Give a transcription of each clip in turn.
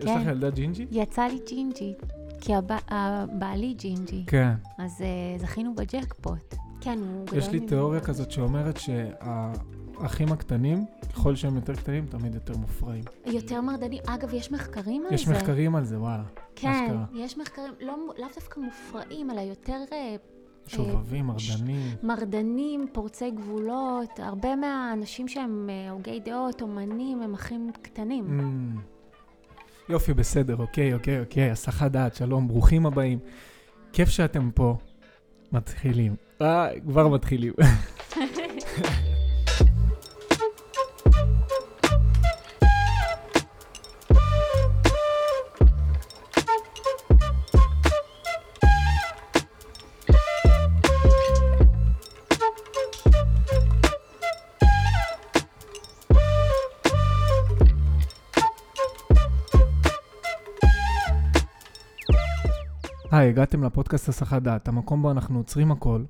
יש לך ילדה ג'ינג'י? יצא לי ג'ינג'י, כי הבע- הבעלי ג'ינג'י, כן. אז אה, זכינו בג'קפוט. כן, הוא גדול יש לי. תיאוריה כזאת שאומרת שהאחים הקטנים, ככל שהם יותר קטנים, תמיד יותר מופרעים. יותר מרדני. אגב, יש מחקרים על יש זה. מחקרים על זה, וואלה. כן, אשכרה. יש מחקרים, לא, לאו דווקא מופרעים, אלא יותר אה, שובבים, מרדנים. מרדנים, פורצי גבולות. הרבה מהאנשים שהם אה, הוגי דעות, אומנים, הם אחים קטנים. Mm. יופי, בסדר, אוקיי, אוקיי, אוקיי, הסחת דעת, שלום, ברוכים הבאים. כיף שאתם פה. מתחילים. אה, כבר מתחילים. היי, הגעתם לפודקאסט הסחת דעת, המקום בו אנחנו עוצרים הכל,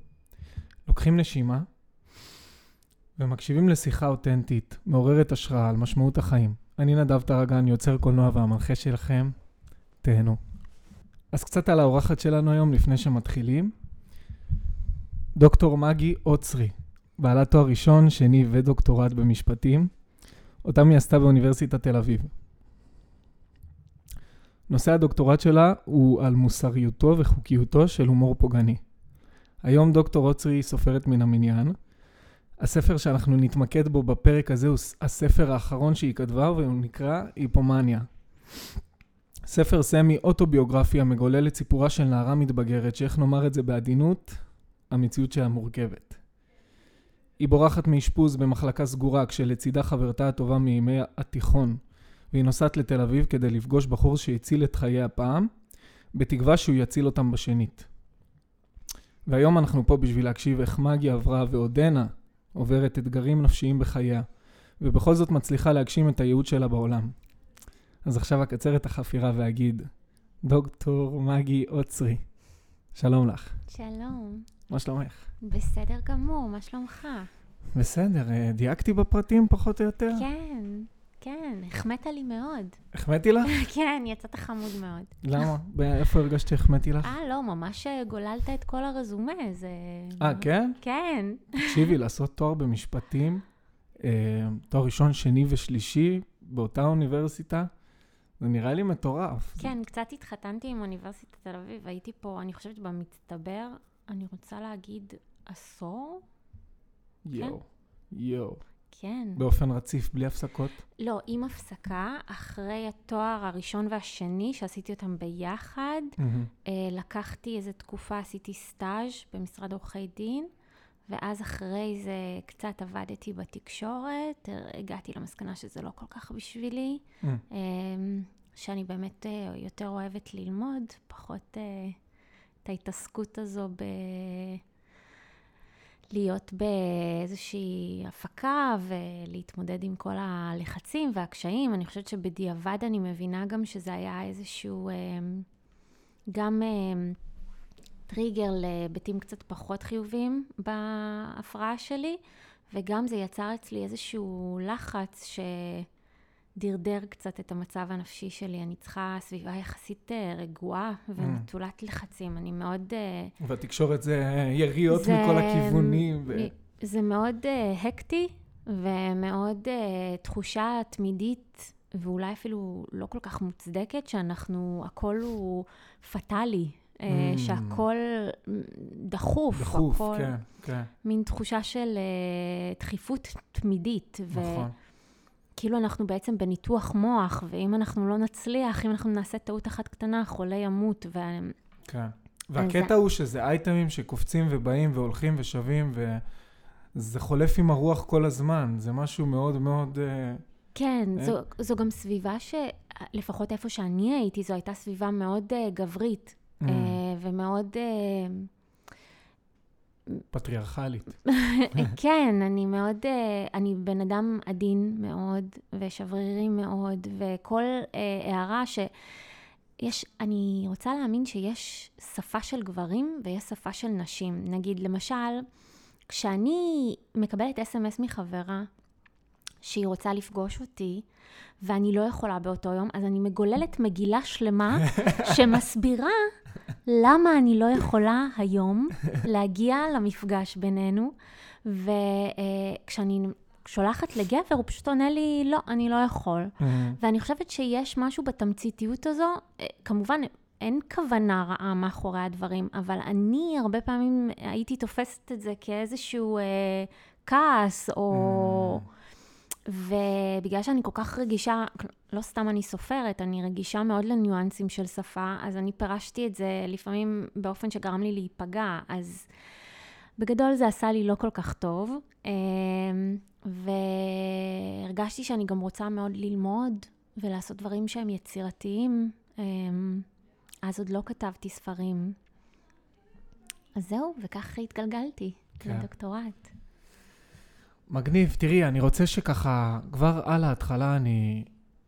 לוקחים נשימה ומקשיבים לשיחה אותנטית, מעוררת השראה על משמעות החיים. אני נדב טרגן, יוצר קולנוע והמנחה שלכם, תהנו. אז קצת על האורחת שלנו היום לפני שמתחילים. דוקטור מגי אוצרי, בעלת תואר ראשון, שני ודוקטורט במשפטים, אותם היא עשתה באוניברסיטת תל אביב. נושא הדוקטורט שלה הוא על מוסריותו וחוקיותו של הומור פוגעני. היום דוקטור אוצרי היא סופרת מן המניין. הספר שאנחנו נתמקד בו בפרק הזה הוא הספר האחרון שהיא כתבה והוא נקרא היפומניה. ספר סמי אוטוביוגרפי המגולל את סיפורה של נערה מתבגרת, שאיך נאמר את זה בעדינות, המציאות שלה מורכבת. היא בורחת מאשפוז במחלקה סגורה כשלצידה חברתה הטובה מימי התיכון, והיא נוסעת לתל אביב כדי לפגוש בחור שהציל את חיי הפעם, בתקווה שהוא יציל אותם בשנית. והיום אנחנו פה בשביל להקשיב איך מגי עברה ועודנה עוברת אתגרים נפשיים בחייה, ובכל זאת מצליחה להגשים את הייעוד שלה בעולם. אז עכשיו אקצר את החפירה ואגיד, דוקטור מגי אוצרי, שלום לך, שלום, מה שלומך? בסדר גמור, מה שלומך? בסדר, אה, דייקתי בפרטים פחות או יותר? כן, כן, החמאת לי מאוד. החמאתי לך? כן, יצאת חמוד מאוד. למה? איפה הרגשת שהחמאתי לך? אה, לא, ממש אה, גוללת את כל הרזומה, זה... אה, כן? כן. תקשיבי, לעשות תואר במשפטים, אה, תואר ראשון, שני ושלישי באותה אוניברסיטה, זה נראה לי מטורף. כן, קצת התחתנתי עם אוניברסיטת תל אביב, הייתי פה, אני חושבת במצטבר, אני רוצה להגיד עשור? יואו, יואו. כן. באופן רציף, בלי הפסקות. לא, עם הפסקה, אחרי התואר הראשון והשני, שעשיתי אותם ביחד. אה, לקחתי איזו תקופה, עשיתי סטאז' במשרד עורכי דין, ואז אחרי זה קצת עבדתי בתקשורת, הגעתי למסקנה שזה לא כל כך בשבילי, אה, שאני באמת אה, יותר אוהבת ללמוד, פחות אה, את ההתעסקות הזו ב... להיות באיזושהי הפקה ולהתמודד עם כל הלחצים והקשיים. אני חושבת שבדיעבד אני מבינה גם שזה היה איזשהו אה, גם אה, טריגר להיבטים קצת פחות חיוביים בהפרעה שלי, וגם זה יצר אצלי איזשהו לחץ שדרדר קצת את המצב הנפשי שלי. אני צריכה סביבה יחסית אה, רגועה ונטולת לחצים. אני מאוד... אה, והתקשורת זה יריות זה- מכל הכיוונים. ו... זה מאוד uh, הקטי ומאוד uh, תחושה תמידית ואולי אפילו לא כל כך מוצדקת, שאנחנו, הכל הוא פטאלי, mm. Mm. שהכל דחוף, דחוף, הכל כן, כן, מין תחושה של דחיפות תמידית. נכון. וכאילו אנחנו בעצם בניתוח מוח, ואם אנחנו לא נצליח, אם אנחנו נעשה טעות אחת קטנה, החולה ימות. ו... כן. והקטע הוא שזה אייטמים שקופצים ובאים והולכים ושבים, וזה חולף עם הרוח כל הזמן. זה משהו מאוד מאוד... אה, כן, אה? זו, זו גם סביבה שלפחות איפה שאני הייתי, זו הייתה סביבה מאוד uh, גברית, mm, uh, ומאוד... Uh, פטריארכלית. כן, אני מאוד, uh, אני בן אדם עדין מאוד, ושברירי מאוד, וכל uh, הערה ש... יש, אני רוצה להאמין שיש שפה של גברים ויש שפה של נשים. נגיד, למשל, כשאני מקבלת אס.אם.אס מחברה שהיא רוצה לפגוש אותי, ואני לא יכולה באותו יום, אז אני מגוללת מגילה שלמה שמסבירה למה אני לא יכולה היום להגיע למפגש בינינו, וכשאני שולחת לגבר, הוא פשוט עונה לי, לא, אני לא יכול. Mm-hmm. ואני חושבת שיש משהו בתמציתיות הזו, אה, כמובן, אין כוונה רעה מאחורי הדברים, אבל אני הרבה פעמים הייתי תופסת את זה כאיזשהו אה, כעס, או... ובגלל שאני כל כך רגישה, לא סתם אני סופרת, אני רגישה מאוד לניואנסים של שפה, אז אני פירשתי את זה לפעמים באופן שגרם לי להיפגע, אז בגדול זה עשה לי לא כל כך טוב, אה, והרגשתי שאני גם רוצה מאוד ללמוד ולעשות דברים שהם יצירתיים. אה, אז עוד לא כתבתי ספרים. אז זהו, וככה התגלגלתי כן. לדוקטורט. מגניב. תראי, אני רוצה שככה, כבר על ההתחלה אני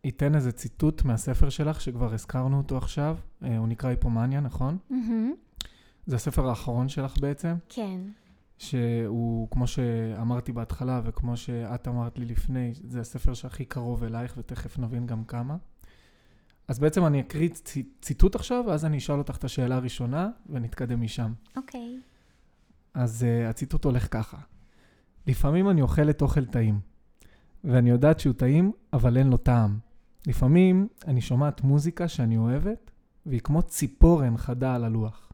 אתן איזה ציטוט מהספר שלך, שכבר הזכרנו אותו עכשיו. אה, הוא נקרא היפומניה, נכון? מהמם. זה הספר האחרון שלך בעצם, כן, שהוא, כמו שאמרתי בהתחלה וכמו שאת אמרת לי לפני, זה הספר שהכי קרוב אלייך, ותכף נבין גם כמה. אז בעצם אני אקריא צי- ציטוט עכשיו, ואז אני אשאל אותך את השאלה הראשונה, ונתקדם משם. אוקיי. אז uh, הציטוט הולך ככה: לפעמים אני אוכלת אוכל טעים, ואני יודעת שהוא טעים, אבל אין לו טעם. לפעמים אני שומעת מוזיקה שאני אוהבת, והיא כמו ציפורן חדה על הלוח.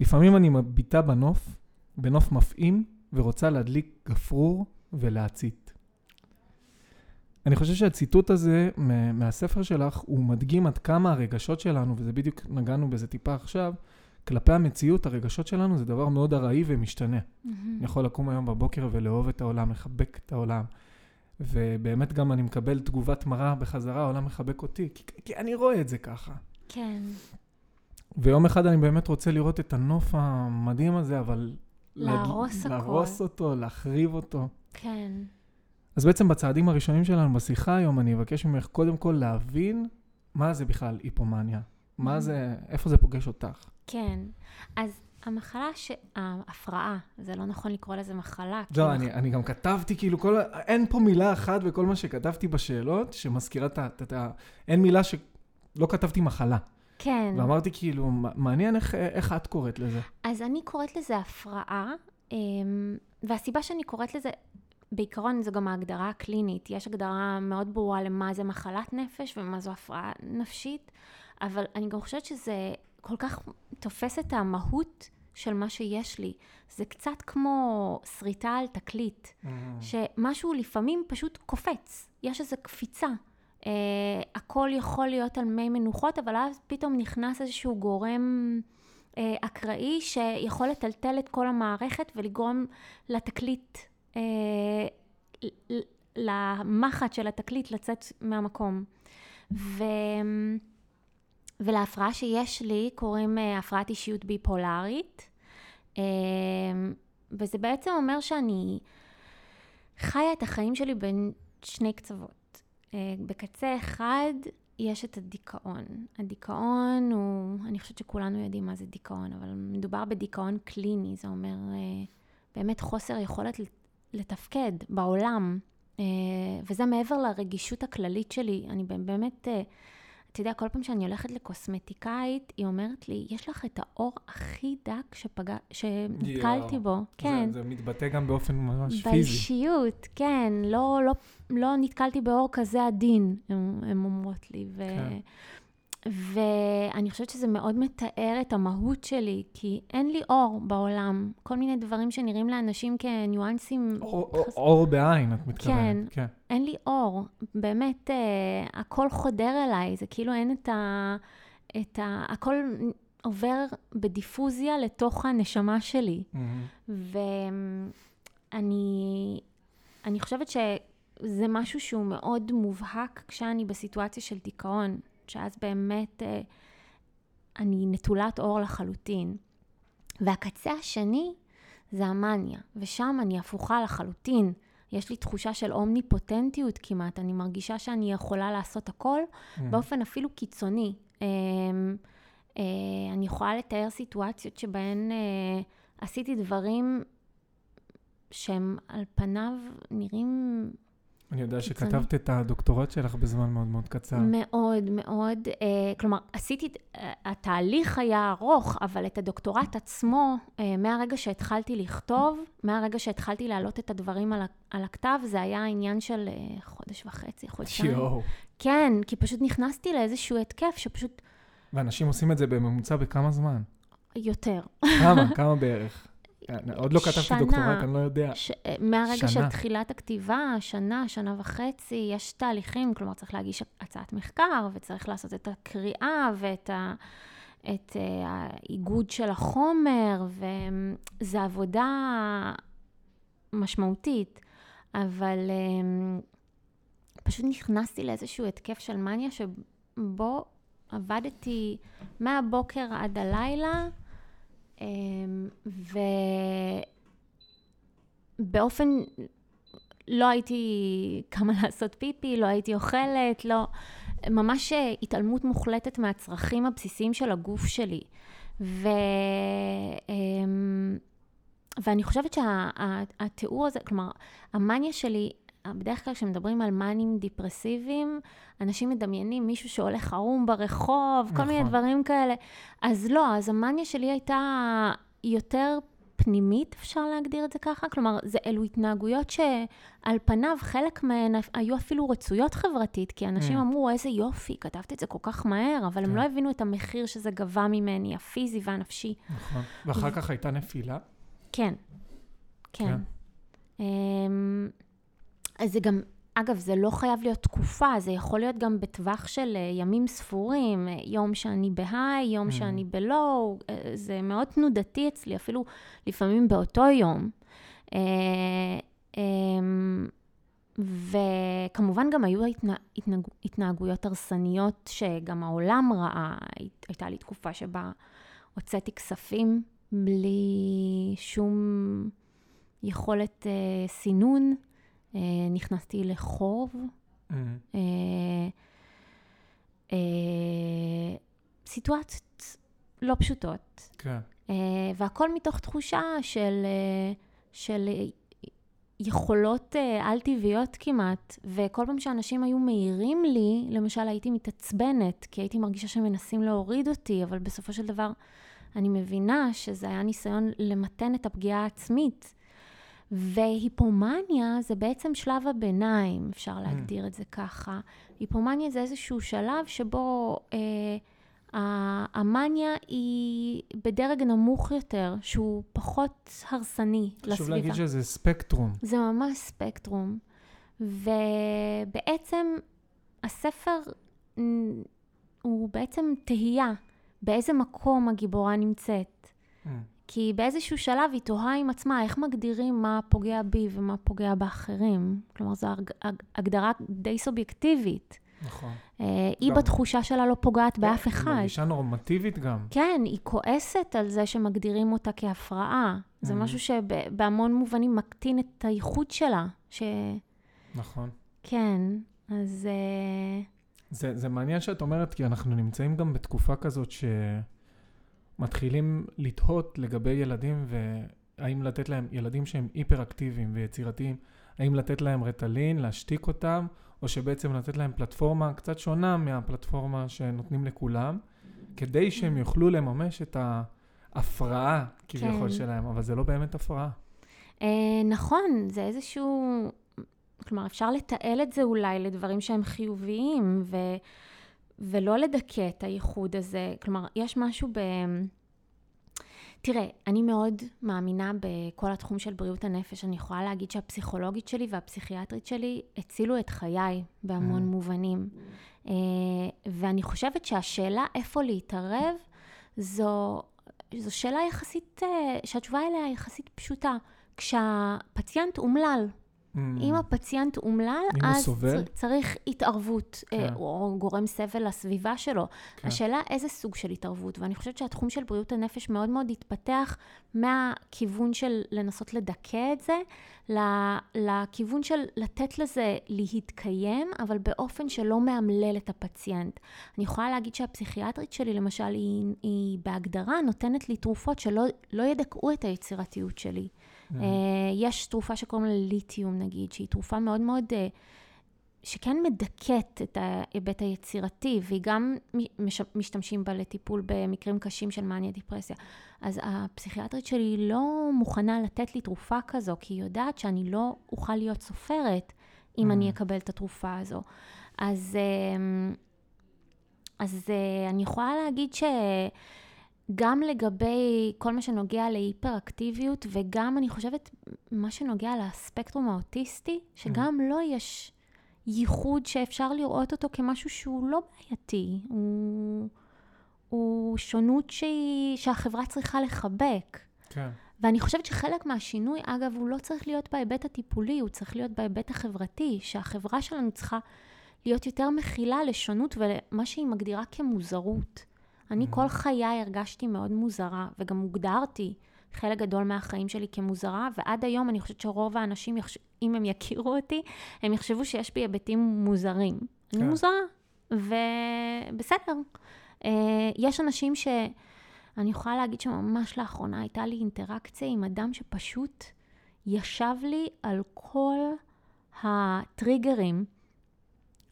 לפעמים אני מביטה בנוף, בנוף מפעים, ורוצה להדליק גפרור ולהצית. אני חושב שהציטוט הזה מה- מהספר שלך, הוא מדגים עד כמה הרגשות שלנו, וזה בדיוק נגענו בזה טיפה עכשיו, כלפי המציאות, הרגשות שלנו זה דבר מאוד ארעי ומשתנה. מהמם. אני יכול לקום היום בבוקר ולאהוב את העולם, לחבק את העולם. ובאמת גם אני מקבל תגובת מראה בחזרה, העולם מחבק אותי, כי, כי אני רואה את זה ככה. כן, ויום אחד אני באמת רוצה לראות את הנוף המדהים הזה, אבל... להרוס להד- הכל. להרוס אותו, להחריב אותו. כן. אז בעצם בצעדים הראשונים שלנו בשיחה היום, אני אבקש ממך קודם כל להבין מה זה בכלל היפומניה. מה Mhm. זה, איפה זה פוגש אותך. כן. אז המחלה, ש... ההפרעה, זה לא נכון לקרוא לזה מחלה. לא, מח- אני, אני גם כתבתי, כאילו, כל, אין פה מילה אחת בכל מה שכתבתי בשאלות שמזכירה את ה... ה- אין מילה שלא כתבתי מחלה. כן. ואמרתי, כאילו, "מ- מעניין איך, איך את קוראת לזה. אז אני קוראת לזה הפרעה, אמ, והסיבה שאני קוראת לזה, בעיקרון זו גם ההגדרה הקלינית. יש הגדרה מאוד ברורה למה זה מחלת נפש ומה זו הפרעה נפשית, אבל אני גם חושבת שזה כל כך תופס את המהות של מה שיש לי. זה קצת כמו שריטה על תקליט. שמשהו לפעמים פשוט קופץ, יש איזו קפיצה. Uh, הכל יכול להיות על מי מנוחות, אבל אז פתאום נכנס איזשהו גורם uh, אקראי שיכול לטלטל את כל המערכת ולגרום לתקליט, uh, למחט של התקליט לצאת מהמקום. ו... ולהפרעה שיש לי קוראים uh, הפרעת אישיות ביפולרית, uh, וזה בעצם אומר שאני חיה את החיים שלי בין שני קצוות. Uh, בקצה אחד יש את הדיכאון. הדיכאון הוא, אני חושבת שכולנו יודעים מה זה דיכאון, אבל מדובר בדיכאון קליני, זה אומר uh, באמת חוסר יכולת לתפקד בעולם, וזה מעבר לרגישות הכללית שלי. אני באמת... אתה יודע, כל פעם שאני הולכת לקוסמטיקאית, היא אומרת לי, יש לך את האור הכי דק שפגע, שנתקלתי בו. כן. זה, זה מתבטא גם באופן ממש פיזי. באישיות, כן. לא, לא, לא נתקלתי באור כזה עדין, הן אומרות לי. ו... כן. ואני חושבת שזה מאוד מתאר את המהות שלי, כי אין לי אור בעולם. כל מיני דברים שנראים לאנשים כניואנסים. אור, חס- אור בעין, את מתכוונת. כן. כן. אין לי אור. באמת, אה, הכל חודר אליי, זה כאילו אין את ה... את ה... הכל עובר בדיפוזיה לתוך הנשמה שלי. ואני אני חושבת שזה משהו שהוא מאוד מובהק כשאני בסיטואציה של דיכאון, שאז באמת אה, אני נטולת אור לחלוטין. והקצה השני זה המאניה, ושם אני הפוכה לחלוטין. יש לי תחושה של אומניפוטנטיות כמעט, אני מרגישה שאני יכולה לעשות הכל באופן אפילו קיצוני. אה, אה, אני יכולה לתאר סיטואציות שבהן אה, עשיתי דברים שהם על פניו נראים אני יודע. שכתבת את הדוקטורט שלך בזמן מאוד מאוד קצר. מאוד מאוד, אה, כלומר, עשיתי, אה, התהליך היה ארוך, אבל את הדוקטורט עצמו, אה, מהרגע שהתחלתי לכתוב, מהרגע שהתחלתי להעלות את הדברים על, על הכתב, זה היה עניין של חודש וחצי, חודשיים. יואו. כן, כי פשוט נכנסתי לאיזשהו התקף שפשוט ואנשים עושים את זה בממוצע בכמה זמן? יותר. כמה? כמה בערך? עוד לא כתבתי שנה. דוקטורט, אני לא יודע. ש... אה, מהרגע שנה. של תחילת הכתיבה, שנה, שנה וחצי, יש תהליכים, כלומר צריך להגיש הצעת מחקר, וצריך לעשות את הקריאה ואת ה... את אה, האיגוד של החומר, וזו עבודה משמעותית, אבל אה, פשוט נכנסתי לאיזשהו התקף של מניה שבו עבדתי מהבוקר עד הלילה, אה, ובאופן, לא הייתי קמה לעשות פיפי, לא הייתי אוכלת, לא... ממש אה, התעלמות מוחלטת מהצרכים הבסיסיים של הגוף שלי. ו... אמ, ואני חושבת שהתיאור הזה, כלומר, המאניה שלי, בדרך כלל כשמדברים על מאנים דיפרסיביים, אנשים מדמיינים מישהו שהולך ערום ברחוב, כל מיני נכון. דברים כאלה. אז לא, אז המאניה שלי הייתה יותר פנימית, אפשר להגדיר את זה ככה? כלומר, זה אלו התנהגויות שעל פניו, חלק מהן היו אפילו רצויות חברתית, כי אנשים Mm. אמרו, איזה יופי, כתבת את זה כל כך מהר, אבל הם כן. לא הבינו את המחיר שזה גבה ממני, הפיזי והנפשי. נכון. ואחר כך הייתה נפילה? כן, כן. כן. אמ, אז זה גם, אגב, זה לא חייב להיות תקופה, זה יכול להיות גם בטווח של אה, ימים ספורים, אה, יום שאני בהיי, יום Mm. שאני בלואו, אה, זה מאוד תנודתי אצלי, אפילו לפעמים באותו יום. אמ, וכמובן גם היו התנה, התנהג, התנהגויות הרסניות שגם העולם ראה. הי- הייתה לי תקופה שבה הוצאתי כספים בלי שום יכולת אה, סינון. אה, נכנסתי לחוב. Mm. אה, אה, סיטואציות לא פשוטות. כן. והכל מתוך תחושה של, של יכולות על-טבעיות כמעט. וכל פעם שאנשים היו מעירים לי, למשל הייתי מתעצבנת, כי הייתי מרגישה שהם מנסים להוריד אותי, אבל בסופו של דבר אני מבינה שזה היה ניסיון למתן את הפגיעה העצמית. והיפומניה זה בעצם שלב הביניים, אפשר להגדיר את זה ככה. היפומניה זה איזשהו שלב שבו אה, המניה היא בדרג נמוך יותר, שהוא פחות הרסני לסביבה. חשוב להגיד שזה ספקטרום. זה ממש ספקטרום. ובעצם הספר הוא בעצם תהייה באיזה מקום הגיבורה נמצאת. Mm. כי באיזשהו שלב היא תוהה עם עצמה איך מגדירים מה פוגע בי ומה פוגע באחרים. כלומר, זו הג- הג- הגדרה די סובייקטיבית. נכון. אה, היא גם- בתחושה שלה לא פוגעת באף היא אחד. מרגישה נורמטיבית גם. כן, היא כועסת על זה שמגדירים אותה כהפרעה. זה Mhm. משהו שבהמון מובנים מקטין את הייחוד שלה. ש... נכון. כן, אז... אה, זה, זה מעניין שאת אומרת, כי אנחנו נמצאים גם בתקופה כזאת שמתחילים לתהות לגבי ילדים, והאם לתת להם, ילדים שהם היפר-אקטיביים ויצירתיים, האם לתת להם רטלין, להשתיק אותם, או שבעצם לתת להם פלטפורמה קצת שונה מהפלטפורמה שנותנים לכולם, כדי שהם יוכלו לממש את ההפרעה כביכול כן. שלהם, אבל זה לא באמת הפרעה. אה, נכון, זה איזשהו... כלומר, אפשר לתעל את זה אולי לדברים שהם חיוביים, ו... ולא לדכא את הייחוד הזה. כלומר, יש משהו ב... תראה, אני מאוד מאמינה בכל התחום של בריאות הנפש. אני יכולה להגיד שהפסיכולוגית שלי והפסיכיאטרית שלי הצילו את חיי בהמון Mm. מובנים. אה, ואני חושבת שהשאלה איפה להתערב, זו, זו שאלה יחסית, אה, שהתשובה אליה יחסית פשוטה. כשהפציינט אומלל. אם הפציינט אומלל, אם אז סובל? צ- צריך התערבות, אה, כן. או גורם סבל לסביבה שלו. כן. השאלה איזה סוג של התערבות, ואני חושבת שהתחום של בריאות הנפש מאוד מאוד התפתח מהכיוון של לנסות לדכא את זה, לכיוון של לתת לזה להתקיים, אבל באופן שלא מאמלל את הפציינט. אני יכולה להגיד שהפסיכיאטרית שלי, למשל, היא, היא בהגדרה נותנת לי תרופות שלא לא ידכאו את היצירתיות שלי. אה, יש תרופה שקוראים לה ליתיום, נגיד, שהיא תרופה מאוד מאוד, אה, שכן מדכאת את ההיבט היצירתי, והיא גם משתמשים בה לטיפול במקרים קשים של מאניה דיפרסיה. אז הפסיכיאטרית שלי לא מוכנה לתת לי תרופה כזו, כי היא יודעת שאני לא אוכל להיות סופרת אם Mm. אני אקבל את התרופה הזו. אז, אה, אז אני יכולה להגיד ש... גם לגבי כל מה שנוגע להיפראקטיביות, וגם אני חושבת מה שנוגע לספקטרום האוטיסטי, שגם לו יש ייחוד שאפשר לראות אותו כמשהו שהוא לא בעייתי, הוא, הוא שונות שהיא, שהחברה צריכה לחבק. כן. ואני חושבת שחלק מהשינוי, אגב, הוא לא צריך להיות בהיבט הטיפולי, הוא צריך להיות בהיבט החברתי, שהחברה שלנו צריכה להיות יותר מכילה לשונות ולמה שהיא מגדירה כמוזרות. אני כל חיי הרגשתי מאוד מוזרה, וגם הוגדרתי חלק גדול מהחיים שלי כמוזרה, ועד היום אני חושבת שרוב האנשים, יחש... אם הם יכירו אותי, הם יחשבו שיש בי היבטים מוזרים. אני כן. מוזרה, ובסדר. אה, יש אנשים ש... אני יכולה להגיד שממש לאחרונה הייתה לי אינטראקציה עם אדם שפשוט ישב לי על כל הטריגרים,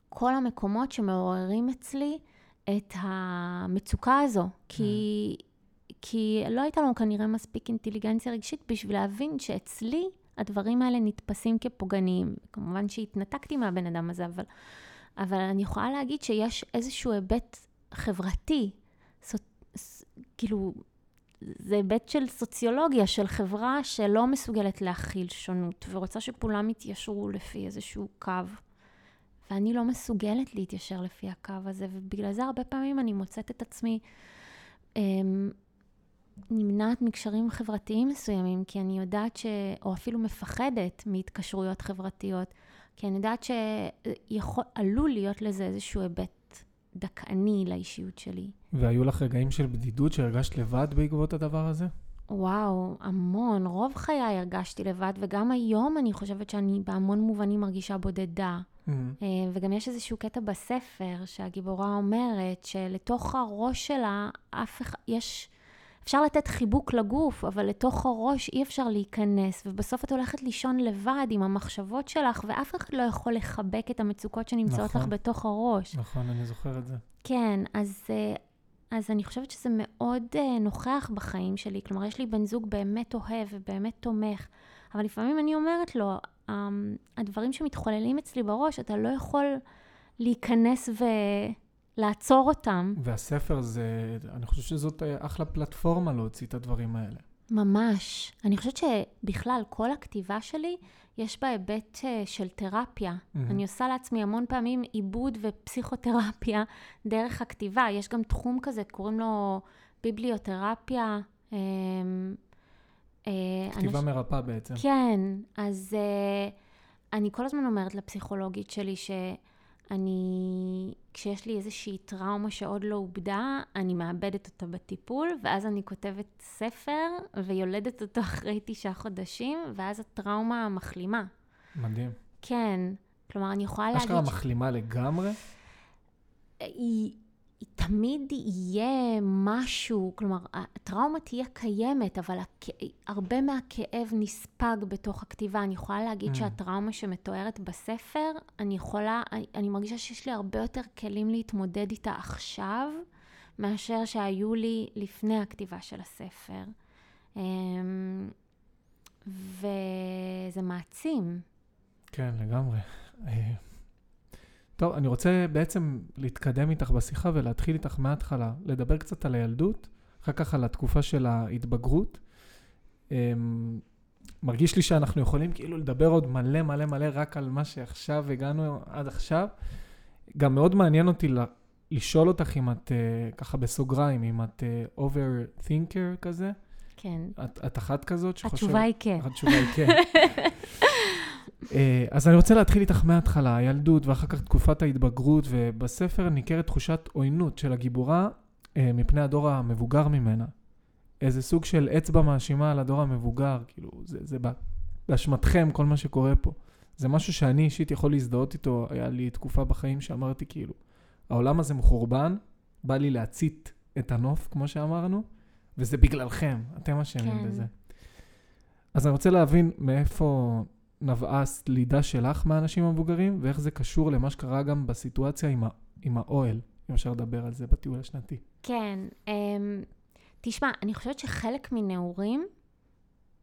כל המקומות שמעוררים אצלי את המצוקה הזו. כי, כי לא הייתה לנו כנראה מספיק אינטליגנציה רגשית בשביל להבין שאצלי הדברים האלה נתפסים כפוגעניים. כמובן שהתנתקתי מהבן אדם הזה, אבל, אבל אני יכולה להגיד שיש איזשהו היבט חברתי, סו, ס, כאילו, זה היבט של סוציולוגיה, של חברה שלא מסוגלת להכיל שונות, ורוצה שכולם יתיישרו לפי איזשהו קו. ואני לא מסוגלת להתיישר לפי הקו הזה, ובגלל זה הרבה פעמים אני מוצאת את עצמי אמ, נמנעת מקשרים חברתיים מסוימים, כי אני יודעת ש... או אפילו מפחדת מהתקשרויות חברתיות, כי אני יודעת שעלול להיות לזה איזשהו היבט דכאני לאישיות שלי. והיו לך רגעים של בדידות שהרגשת לבד בעקבות הדבר הזה? וואו, המון. רוב חיי הרגשתי לבד, וגם היום אני חושבת שאני בהמון מובנים מרגישה בודדה. Mm. אה, וגם יש איזשהו קטע בספר שהגיבורה אומרת שלתוך הראש שלה אף אחד, יש, אפשר לתת חיבוק לגוף, אבל לתוך הראש אי אפשר להיכנס, ובסוף את הולכת לישון לבד עם המחשבות שלך, ואף אחד לא יכול לחבק את המצוקות שנמצאות נכון. לך בתוך הראש. נכון, אני זוכר את זה. כן, אז, אה, אז אני חושבת שזה מאוד אה, נוכח בחיים שלי. כלומר, יש לי בן זוג באמת אוהב ובאמת תומך, אבל לפעמים אני אומרת לו, "אמ, הדברים שמתחוללים אצלי בראש, אתה לא יכול להיכנס ולעצור אותם. והספר זה, אני חושב שזאת אה, אחלה פלטפורמה להוציא את הדברים האלה. ממש. אני חושבת שבכלל, כל הכתיבה שלי, יש בה היבט אה, של תרפיה. מהמם. אני עושה לעצמי המון פעמים עיבוד ופסיכותרפיה דרך הכתיבה. יש גם תחום כזה, קוראים לו ביבליותרפיה. אה, כתיבה אנש- מרפאה בעצם. כן, אז uh, אני כל הזמן אומרת לפסיכולוגית שלי שאני, כשיש לי איזושהי טראומה שעוד לא עובדה, אני מאבדת אותה בטיפול, ואז אני כותבת ספר ויולדת אותו אחרי תשעה חודשים, ואז הטראומה מחלימה. מדהים. כן, כלומר, אני יכולה להגיד... אשכרה מחלימה לגמרי? היא, היא תמיד יהיה משהו, כלומר, הטראומה תהיה קיימת, אבל הכ... הרבה מהכאב נספג בתוך הכתיבה. אני יכולה להגיד Mm. שהטראומה שמתוארת בספר, אני יכולה, אני, אני מרגישה שיש לי הרבה יותר כלים להתמודד איתה עכשיו, מאשר שהיו לי לפני הכתיבה של הספר. אמ, וזה מעצים. כן, לגמרי. אה, טוב, אני רוצה בעצם להתקדם איתך בשיחה ולהתחיל איתך מההתחלה, לדבר קצת על הילדות, אחר כך על התקופה של ההתבגרות. אה, מרגיש לי שאנחנו יכולים כאילו לדבר עוד מלא מלא מלא רק על מה שעכשיו הגענו עד עכשיו. גם מאוד מעניין אותי לשאול אותך אם את, uh, ככה בסוגריים, אם את uh, overthinker כזה. כן. את, את אחת כזאת שחושבת... התשובה היא כן. התשובה היא כן. אה, אז אני רוצה להתחיל איתך מההתחלה, הילדות ואחר כך תקופת ההתבגרות, ובספר ניכרת תחושת עוינות של הגיבורה אה, מפני הדור המבוגר ממנה. איזה סוג של אצבע מאשימה על הדור המבוגר, כאילו, זה, זה באשמתכם כל מה שקורה פה. זה משהו שאני אישית יכול להזדהות איתו, היה לי תקופה בחיים שאמרתי כאילו, העולם הזה מחורבן, בא לי להצית את הנוף, כמו שאמרנו, וזה בגללכם, אתם אשמים כן. בזה. אז אני רוצה להבין מאיפה נבעה הסלידה שלך מהאנשים המבוגרים, ואיך זה קשור למה שקרה גם בסיטואציה עם, ה- עם האוהל, אם אפשר לדבר על זה בטיול השנתי. כן, אמ, תשמע, אני חושבת שחלק מנעורים,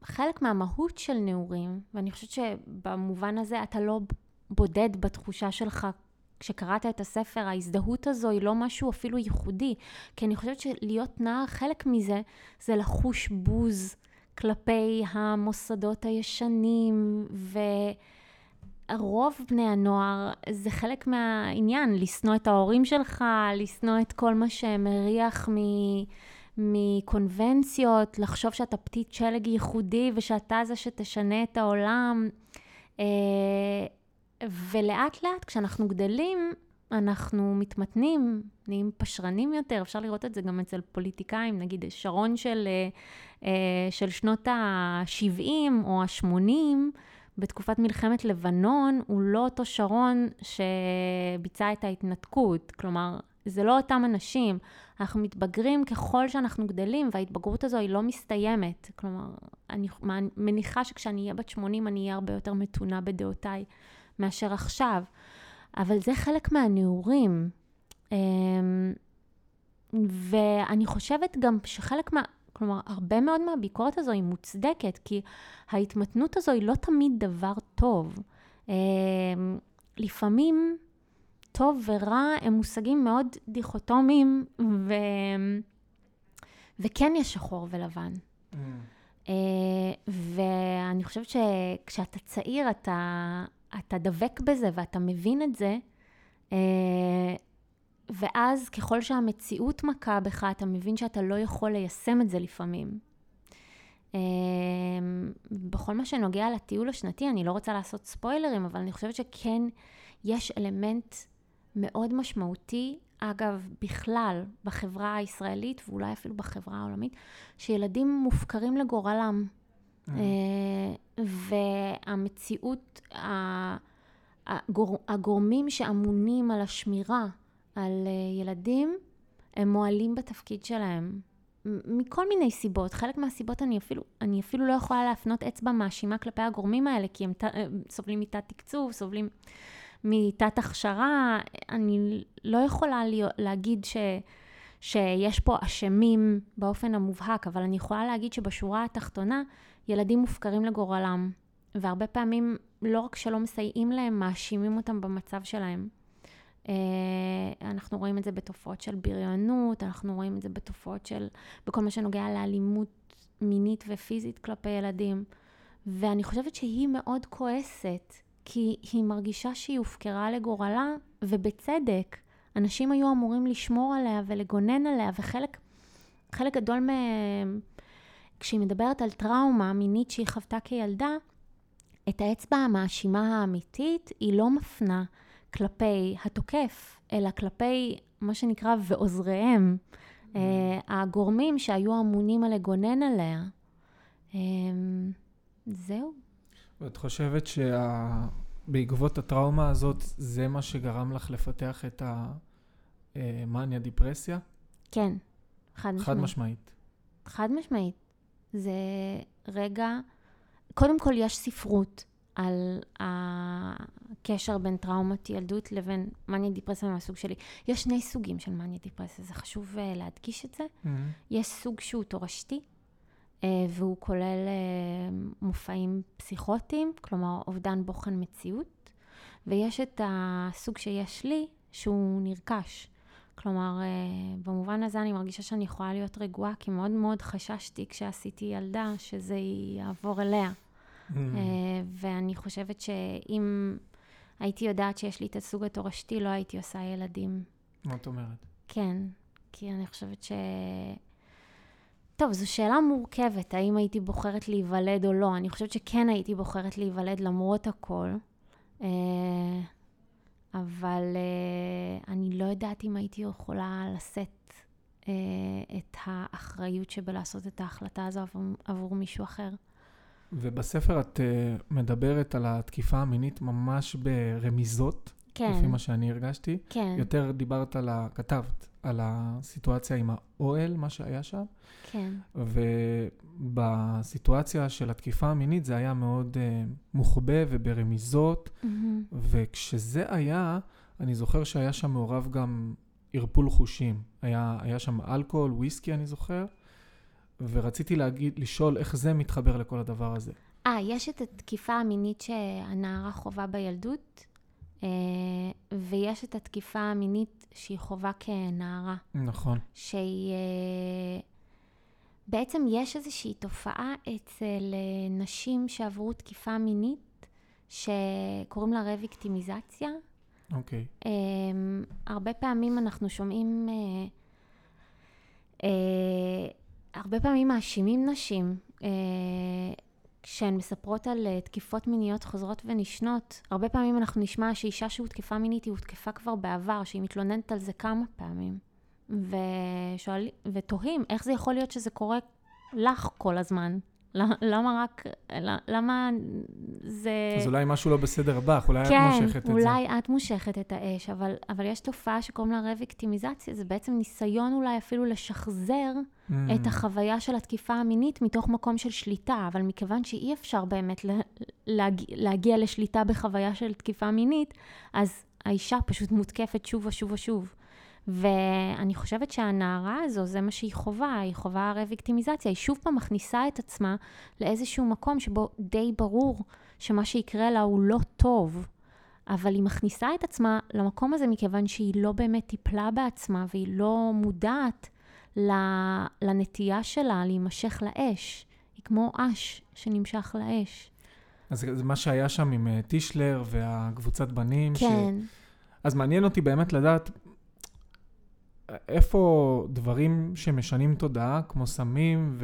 חלק מהמהות של נעורים, ואני חושבת שבמובן הזה אתה לא בודד בתחושה שלך כשקראת את הספר, ההזדהות הזו היא לא משהו אפילו ייחודי, כי אני חושבת שלהיות נער, חלק מזה זה לחוש בוז כלפי המוסדות הישנים, ורוב בני הנוער זה חלק מהעניין, לשנוא את ההורים שלך, לשנוא את כל מה שמריח מ... מקונבנציות, לחשוב שאתה פתית שלג ייחודי ושאתה זה שתשנה את העולם. אה, ולאט לאט כשאנחנו גדלים, אנחנו מתמתנים, נהיים פשרנים יותר, אפשר לראות את זה גם אצל פוליטיקאים, נגיד שרון של, אה, אה, של שנות ה-70 או ה-80, בתקופת מלחמת לבנון, הוא לא אותו שרון שביצע את ההתנתקות. כלומר, זה לא אותם אנשים. אנחנו מתבגרים ככל שאנחנו גדלים, וההתבגרות הזו היא לא מסתיימת. כלומר, אני מניחה שכשאני אהיה בת 80, אני אהיה הרבה יותר מתונה בדעותיי מאשר עכשיו. אבל זה חלק מהנעורים. אמ, ואני חושבת גם שחלק מה... כלומר, הרבה מאוד מהביקורת הזו היא מוצדקת, כי ההתמתנות הזו היא לא תמיד דבר טוב. אמ, לפעמים טוב ורע הם מושגים מאוד דיכוטומיים, ו... וכן יש שחור ולבן. Mm. Uh, ואני חושבת שכשאתה צעיר, אתה, אתה דבק בזה ואתה מבין את זה, uh, ואז ככל שהמציאות מכה בך, אתה מבין שאתה לא יכול ליישם את זה לפעמים. Uh, בכל מה שנוגע לטיול השנתי, אני לא רוצה לעשות ספוילרים, אבל אני חושבת שכן יש אלמנט מאוד משמעותי, אגב, בכלל, בחברה הישראלית ואולי אפילו בחברה העולמית, שילדים מופקרים לגורלם. Mm. והמציאות, הגור, הגורמים שאמונים על השמירה על אה, ילדים, הם מועלים בתפקיד שלהם. מכל מיני סיבות. חלק מהסיבות אני אפילו, אני אפילו לא יכולה להפנות אצבע מאשימה כלפי הגורמים האלה, כי הם ת, אה, סובלים מתת תקצוב, סובלים מתת הכשרה, אני לא יכולה להגיד ש, שיש פה אשמים באופן המובהק, אבל אני יכולה להגיד שבשורה התחתונה, ילדים מופקרים לגורלם, והרבה פעמים לא רק שלא מסייעים להם, מאשימים אותם במצב שלהם. אה, אנחנו רואים את זה בתופעות של בריונות, אנחנו רואים את זה בתופעות של, בכל מה שנוגע לאלימות מינית ופיזית כלפי ילדים. ואני חושבת שהיא מאוד כועסת כי היא מרגישה שהיא הופקרה לגורלה, ובצדק. אנשים היו אמורים לשמור עליה ולגונן עליה, וחלק חלק גדול מהם, כשהיא מדברת על טראומה מינית שהיא חוותה כילדה, את האצבע המאשימה האמיתית היא לא מפנה כלפי התוקף, אלא כלפי מה שנקרא ועוזריהם, mm. הגורמים שהיו אמונים על לגונן עליה. אמ, זהו. ואת חושבת שבעקבות שה... הטראומה הזאת, זה מה שגרם לך לפתח את המאניה דיפרסיה? כן, חד משמעית. חד משמעית. חד משמעית. זה רגע, קודם כל יש ספרות על הקשר בין טראומת ילדות לבין מאניה דיפרסיה מהסוג שלי. יש שני סוגים של מאניה דיפרסיה, זה חשוב uh, להדגיש את זה. Mm-hmm. יש סוג שהוא תורשתי, אה, והוא כולל אה, מופעים פסיכוטיים, כלומר אובדן בוחן מציאות, ויש את הסוג שיש לי, שהוא נרכש. כלומר, אה, במובן הזה אני מרגישה שאני יכולה להיות רגועה, כי מאוד מאוד חששתי כשעשיתי ילדה שזה יעבור אליה. Mm. ואני חושבת שאם הייתי יודעת שיש לי את הסוג התורשתי, לא הייתי עושה ילדים. מה את אומרת? כן, כי אני חושבת ש... טוב, זו שאלה מורכבת, האם הייתי בוחרת להיוולד או לא. אני חושבת שכן הייתי בוחרת להיוולד למרות הכל. אבל אה, אני לא יודעת אם הייתי יכולה לשאת אה, את האחריות שבלעשות את ההחלטה הזו עבור, עבור מישהו אחר. ובספר את מדברת על התקיפה המינית ממש ברמיזות, כן. לפי מה שאני הרגשתי. כן. יותר דיברת על ה... כתבת על הסיטואציה עם האוהל, מה שהיה שם. כן. ובסיטואציה של התקיפה המינית זה היה מאוד uh, מוחבא וברמיזות, מהמם. וכשזה היה, אני זוכר שהיה שם מעורב גם ערפול חושים. היה, היה שם אלכוהול, וויסקי, אני זוכר, ורציתי להגיד, לשאול איך זה מתחבר לכל הדבר הזה. אה, יש את התקיפה המינית שהנערה חווה בילדות, ויש את התקיפה המינית שהיא חווה כנערה. נכון. שהיא... אה, בעצם יש איזושהי תופעה אצל אה, נשים שעברו תקיפה מינית, שקוראים לה רוויקטימיזציה. אוקיי. אה, הרבה פעמים אנחנו שומעים, אה, אה, הרבה פעמים מאשימים נשים אה, כשהן מספרות על אה, תקיפות מיניות חוזרות ונשנות. הרבה פעמים אנחנו נשמע שאישה שהותקפה מינית היא הותקפה כבר בעבר, שהיא מתלוננת על זה כמה פעמים. ושואל, ותוהים, איך זה יכול להיות שזה קורה לך כל הזמן? למה, רק, למה זה... אז אולי משהו לא בסדר בך, אולי כן, את מושכת את זה. אולי את מושכת את האש, אבל, אבל יש תופעה שקוראים לה רוויקטימיזציה, זה בעצם ניסיון אולי אפילו לשחזר Mm, את החוויה של התקיפה המינית מתוך מקום של שליטה, אבל מכיוון שאי אפשר באמת לה, להגיע, להגיע לשליטה בחוויה של תקיפה מינית, אז האישה פשוט מותקפת שוב ושוב ושוב. ואני חושבת שהנערה הזו, זה מה שהיא חווה, היא חווה רוויקטימיזציה. היא שוב פעם מכניסה את עצמה לאיזשהו מקום שבו די ברור שמה שיקרה לה הוא לא טוב. אבל היא מכניסה את עצמה למקום הזה מכיוון שהיא לא באמת טיפלה בעצמה והיא לא מודעת לנטייה שלה להימשך לאש. היא כמו אש שנמשך לאש. אז זה מה שהיה שם עם אה, טישלר והקבוצת בנים. ש- כן, אז מעניין אותי באמת לדעת איפה דברים שמשנים תודעה, כמו סמים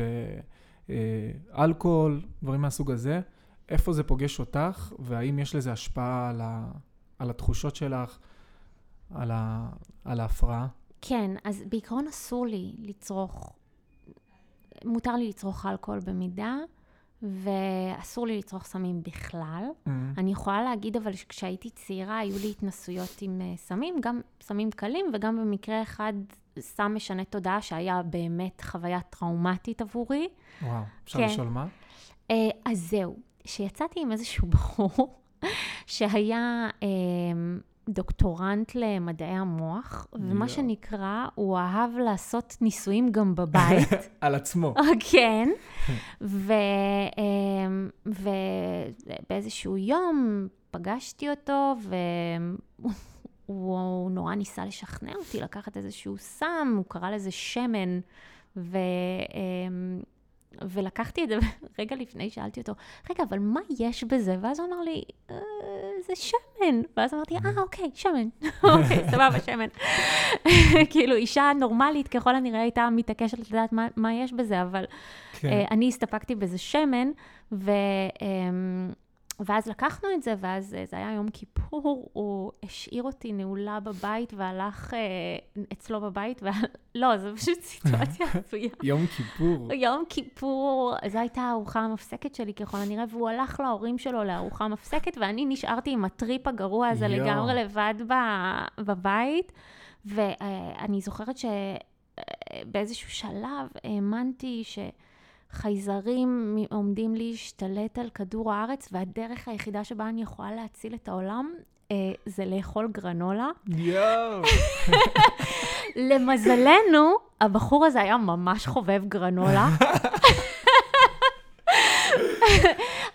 ואלכוהול, דברים מהסוג הזה, איפה זה פוגש אותך, והאם יש לזה השפעה על, ה... על התחושות שלך, על, ה... על ההפרעה? כן, אז בעיקרון אסור לי לצרוך, מותר לי לצרוך אלכוהול במידה, ואסור לי לצרוך סמים בכלל. Mm, אני יכולה להגיד אבל שכשהייתי צעירה היו לי התנסויות עם uh, סמים, גם סמים קלים וגם במקרה אחד סם משנה תודעה שהיה באמת חוויה טראומטית עבורי. וואו, אפשר כן. לשאול מה? Uh, אז זהו, שיצאתי עם איזשהו בחור שהיה uh, דוקטורנט למדעי המוח, ומה. שנקרא, הוא אהב לעשות ניסויים גם בבית. על עצמו. כן, ו, אמ, ובאיזשהו יום פגשתי אותו, והוא נורא ניסה לשכנע אותי לקחת איזשהו סם, הוא קרא לזה שמן, ו, אמ, ולקחתי את זה, רגע לפני שאלתי אותו, רגע, אבל מה יש בזה? ואז הוא אמר לי, "אה, זה שמן. ואז אמרתי, אה, אוקיי, שמן. אוקיי, סבבה, שמן. כאילו, אישה נורמלית ככל הנראה הייתה מתעקשת לדעת מה, מה יש בזה, אבל כן. אה, אני הסתפקתי בזה שמן, ו, אמ, ואז לקחנו את זה, ואז אה, זה היה יום כיפור, הוא השאיר אותי נעולה בבית והלך אה, אצלו בבית, וה... לא, זו פשוט סיטואציה הזויה. יום כיפור. יום כיפור, זו הייתה הארוחה המפסקת שלי ככל הנראה, והוא הלך להורים שלו לארוחה מפסקת, ואני נשארתי עם הטריפ הגרוע הזה. לגמרי לבד בבית. ואני זוכרת שבאיזשהו שלב האמנתי שחייזרים מ- עומדים להשתלט על כדור הארץ, והדרך היחידה שבה אני יכולה להציל את העולם אה, זה לאכול גרנולה. יואו. למזלנו, הבחור הזה היה ממש חובב גרנולה.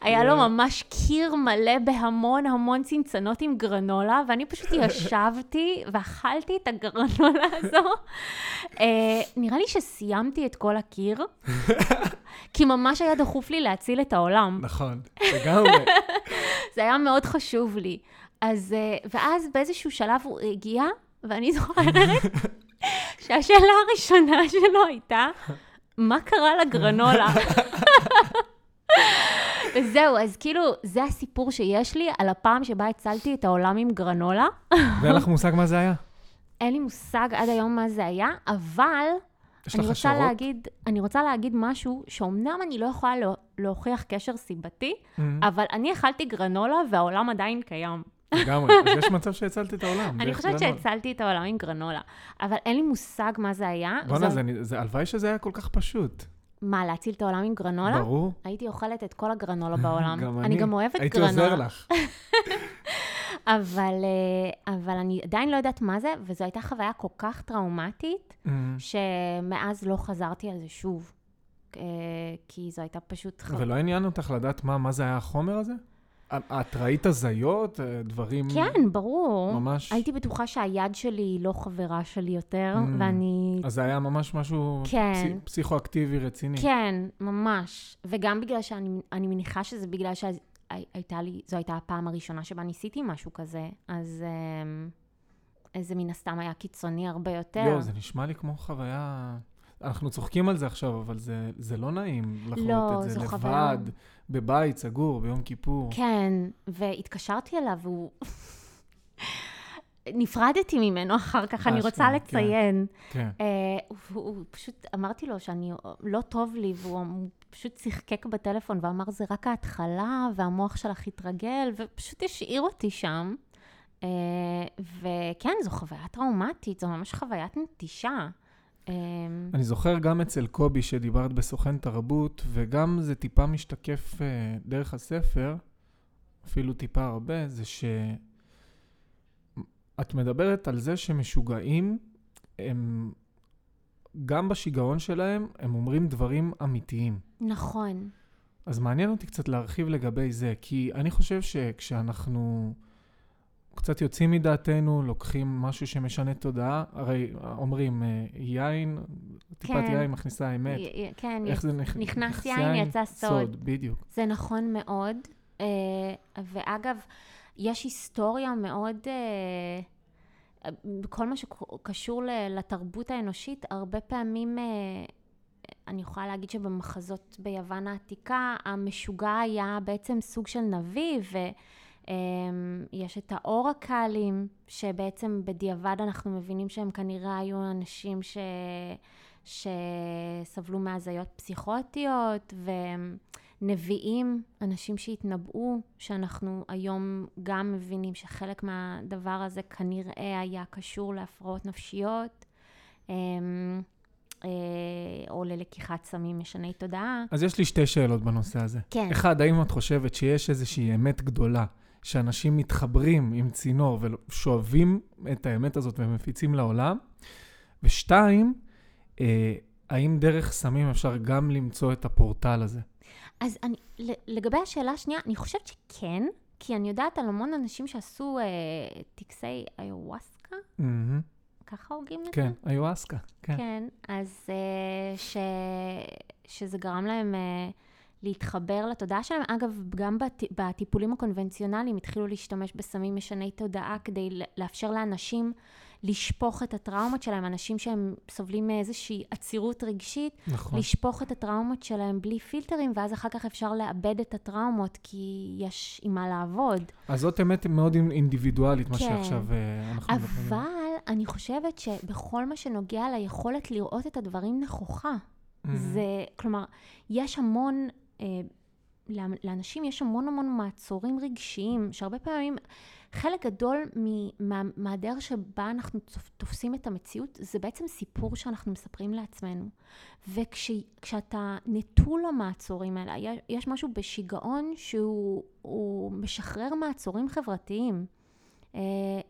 היה לו ממש קיר מלא בהמון המון צנצנות עם גרנולה, ואני פשוט ישבתי ואכלתי את הגרנולה הזו. אה, נראה לי שסיימתי את כל הקיר, כי ממש היה דחוף לי להציל את העולם. נכון, לגמרי. זה היה מאוד חשוב לי. אז, אה, ואז באיזשהו שלב הוא הגיע, ואני זוכרת שהשאלה הראשונה שלו הייתה, מה קרה לגרנולה? וזהו, אז כאילו, זה הסיפור שיש לי על הפעם שבה הצלתי את העולם עם גרנולה. ואין לך מושג מה זה היה? אין לי מושג עד היום מה זה היה, אבל יש אני לך רוצה השערות? להגיד, אני רוצה להגיד משהו שאומנם אני לא יכולה לה- להוכיח קשר סיבתי, Mhm. אבל אני אכלתי גרנולה והעולם עדיין קיים. לגמרי. אז יש מצב שהצלת את העולם. אני חושבת. שהצלתי את העולם עם גרנולה, אבל אין לי מושג מה זה היה. בואנה, הלוואי שזה היה כל כך פשוט. מה, להציל את העולם עם גרנולה? ברור. הייתי אוכלת את כל הגרנולה בעולם. גם אני אני. גם אוהבת הייתי גרנולה. עוזר לך. אבל, אה, אבל אני עדיין לא יודעת מה זה, וזו הייתה חוויה כל כך טראומטית, אמ, שמאז לא חזרתי על זה שוב. אה, כי זו הייתה פשוט חוויה. ולא עניין אותך לדעת מה מה זה היה החומר הזה? את ראית הזיות, אה, דברים... כן, ברור. ממש... הייתי בטוחה שהיד שלי היא לא חברה שלי יותר, Mm. ואני... אז זה היה ממש משהו כן. פס- פסיכואקטיבי רציני. כן, ממש. וגם בגלל שאני אני מניחה שזה בגלל שהייתה לי, זו הייתה הפעם הראשונה שבה ניסיתי משהו כזה, אז אה, זה מן הסתם היה קיצוני הרבה יותר. יואו, זה נשמע לי כמו חוויה... אנחנו צוחקים על זה עכשיו, אבל זה, זה לא נעים לחוות לא, את זה זו לבד, חוויה. בבית, סגור, ביום כיפור. כן, והתקשרתי אליו, והוא... נפרדתי ממנו אחר כך, אני רוצה אשכרה, כן. לציין. כן. אה, הוא, הוא פשוט, אמרתי לו שאני, לא טוב לי, והוא הוא פשוט שיחקק בטלפון ואמר, זה רק ההתחלה, והמוח שלך התרגל, ופשוט השאיר אותי שם. אה, וכן, זו חוויה טראומטית, זו ממש חוויית נטישה. אה, אני זוכר גם אצל קובי שדיברת בסוכן תרבות, וגם זה טיפה משתקף אה, דרך הספר, אפילו טיפה הרבה, זה שאת מדברת על זה שמשוגעים, הם גם בשיגעון שלהם, הם אומרים דברים אמיתיים. נכון. אז מעניין אותי קצת להרחיב לגבי זה, כי אני חושב שכשאנחנו קצת יוצאים מדעתנו, לוקחים משהו שמשנה תודעה, הרי אומרים, אה, יין, טיפת כן. יין מכניסה אמת. י- י- כן, איך זה נכ... נכנס יין, יצא סוד. בדיוק. זה נכון מאוד. אה, ואגב, יש היסטוריה מאוד, אה, בכל מה שקשור לתרבות האנושית, הרבה פעמים, אני יכולה להגיד שבמחזות ביוון העתיקה, המשוגע היה בעצם סוג של נביא, ויש את האורקלים, שבעצם בדיעבד אנחנו מבינים שהם כנראה היו אנשים ש... שסבלו מהזיות פסיכוטיות, ונביאים, אנשים שהתנבאו, שאנחנו היום גם מבינים שחלק מהדבר הזה כנראה היה קשור להפרעות נפשיות, אמ, אה, או ללקיחת סמים משני תודעה. אז יש לי שתי שאלות בנושא הזה. כן. אחד, האם את חושבת שיש איזושהי אמת גדולה, שאנשים מתחברים עם צינור ושואבים את האמת הזאת ומפיצים לעולם? ושתיים, אה, האם דרך סמים אפשר גם למצוא את הפורטל הזה? אז אני, לגבי השאלה השנייה, אני חושבת שכן, כי אני יודעת על המון אנשים שעשו אה, טקסי איוואסקה, מהמם. ככה הוגים את זה? כן, איואסקה, כן. כן, אז אה, ש... שזה גרם להם אה, להתחבר לתודעה שלהם. אגב, גם בט... בטיפולים הקונבנציונליים התחילו להשתמש בסמים משני תודעה כדי לאפשר לאנשים לשפוך את הטראומות שלהם, אנשים שהם סובלים מאיזושהי עצירות רגשית, נכון. לשפוך את הטראומות שלהם בלי פילטרים, ואז אחר כך אפשר לאבד את הטראומות, כי יש עם מה לעבוד. אז זאת אמת מאוד אינדיבידואלית, מה כן. שעכשיו אה, אנחנו מדברים. אבל אני חושבת שבכל מה שנוגע ליכולת לראות את הדברים נכוחה, מהמם. זה, כלומר, יש המון, לאנשים יש המון המון מעצורים רגשיים, שהרבה פעמים, חלק גדול מה- מהדרך שבה אנחנו תופ- תופסים את המציאות, זה בעצם סיפור שאנחנו מספרים לעצמנו. וכשאתה נטול המעצורים האלה, יש, יש משהו בשיגעון שהוא הוא משחרר מעצורים חברתיים. אה,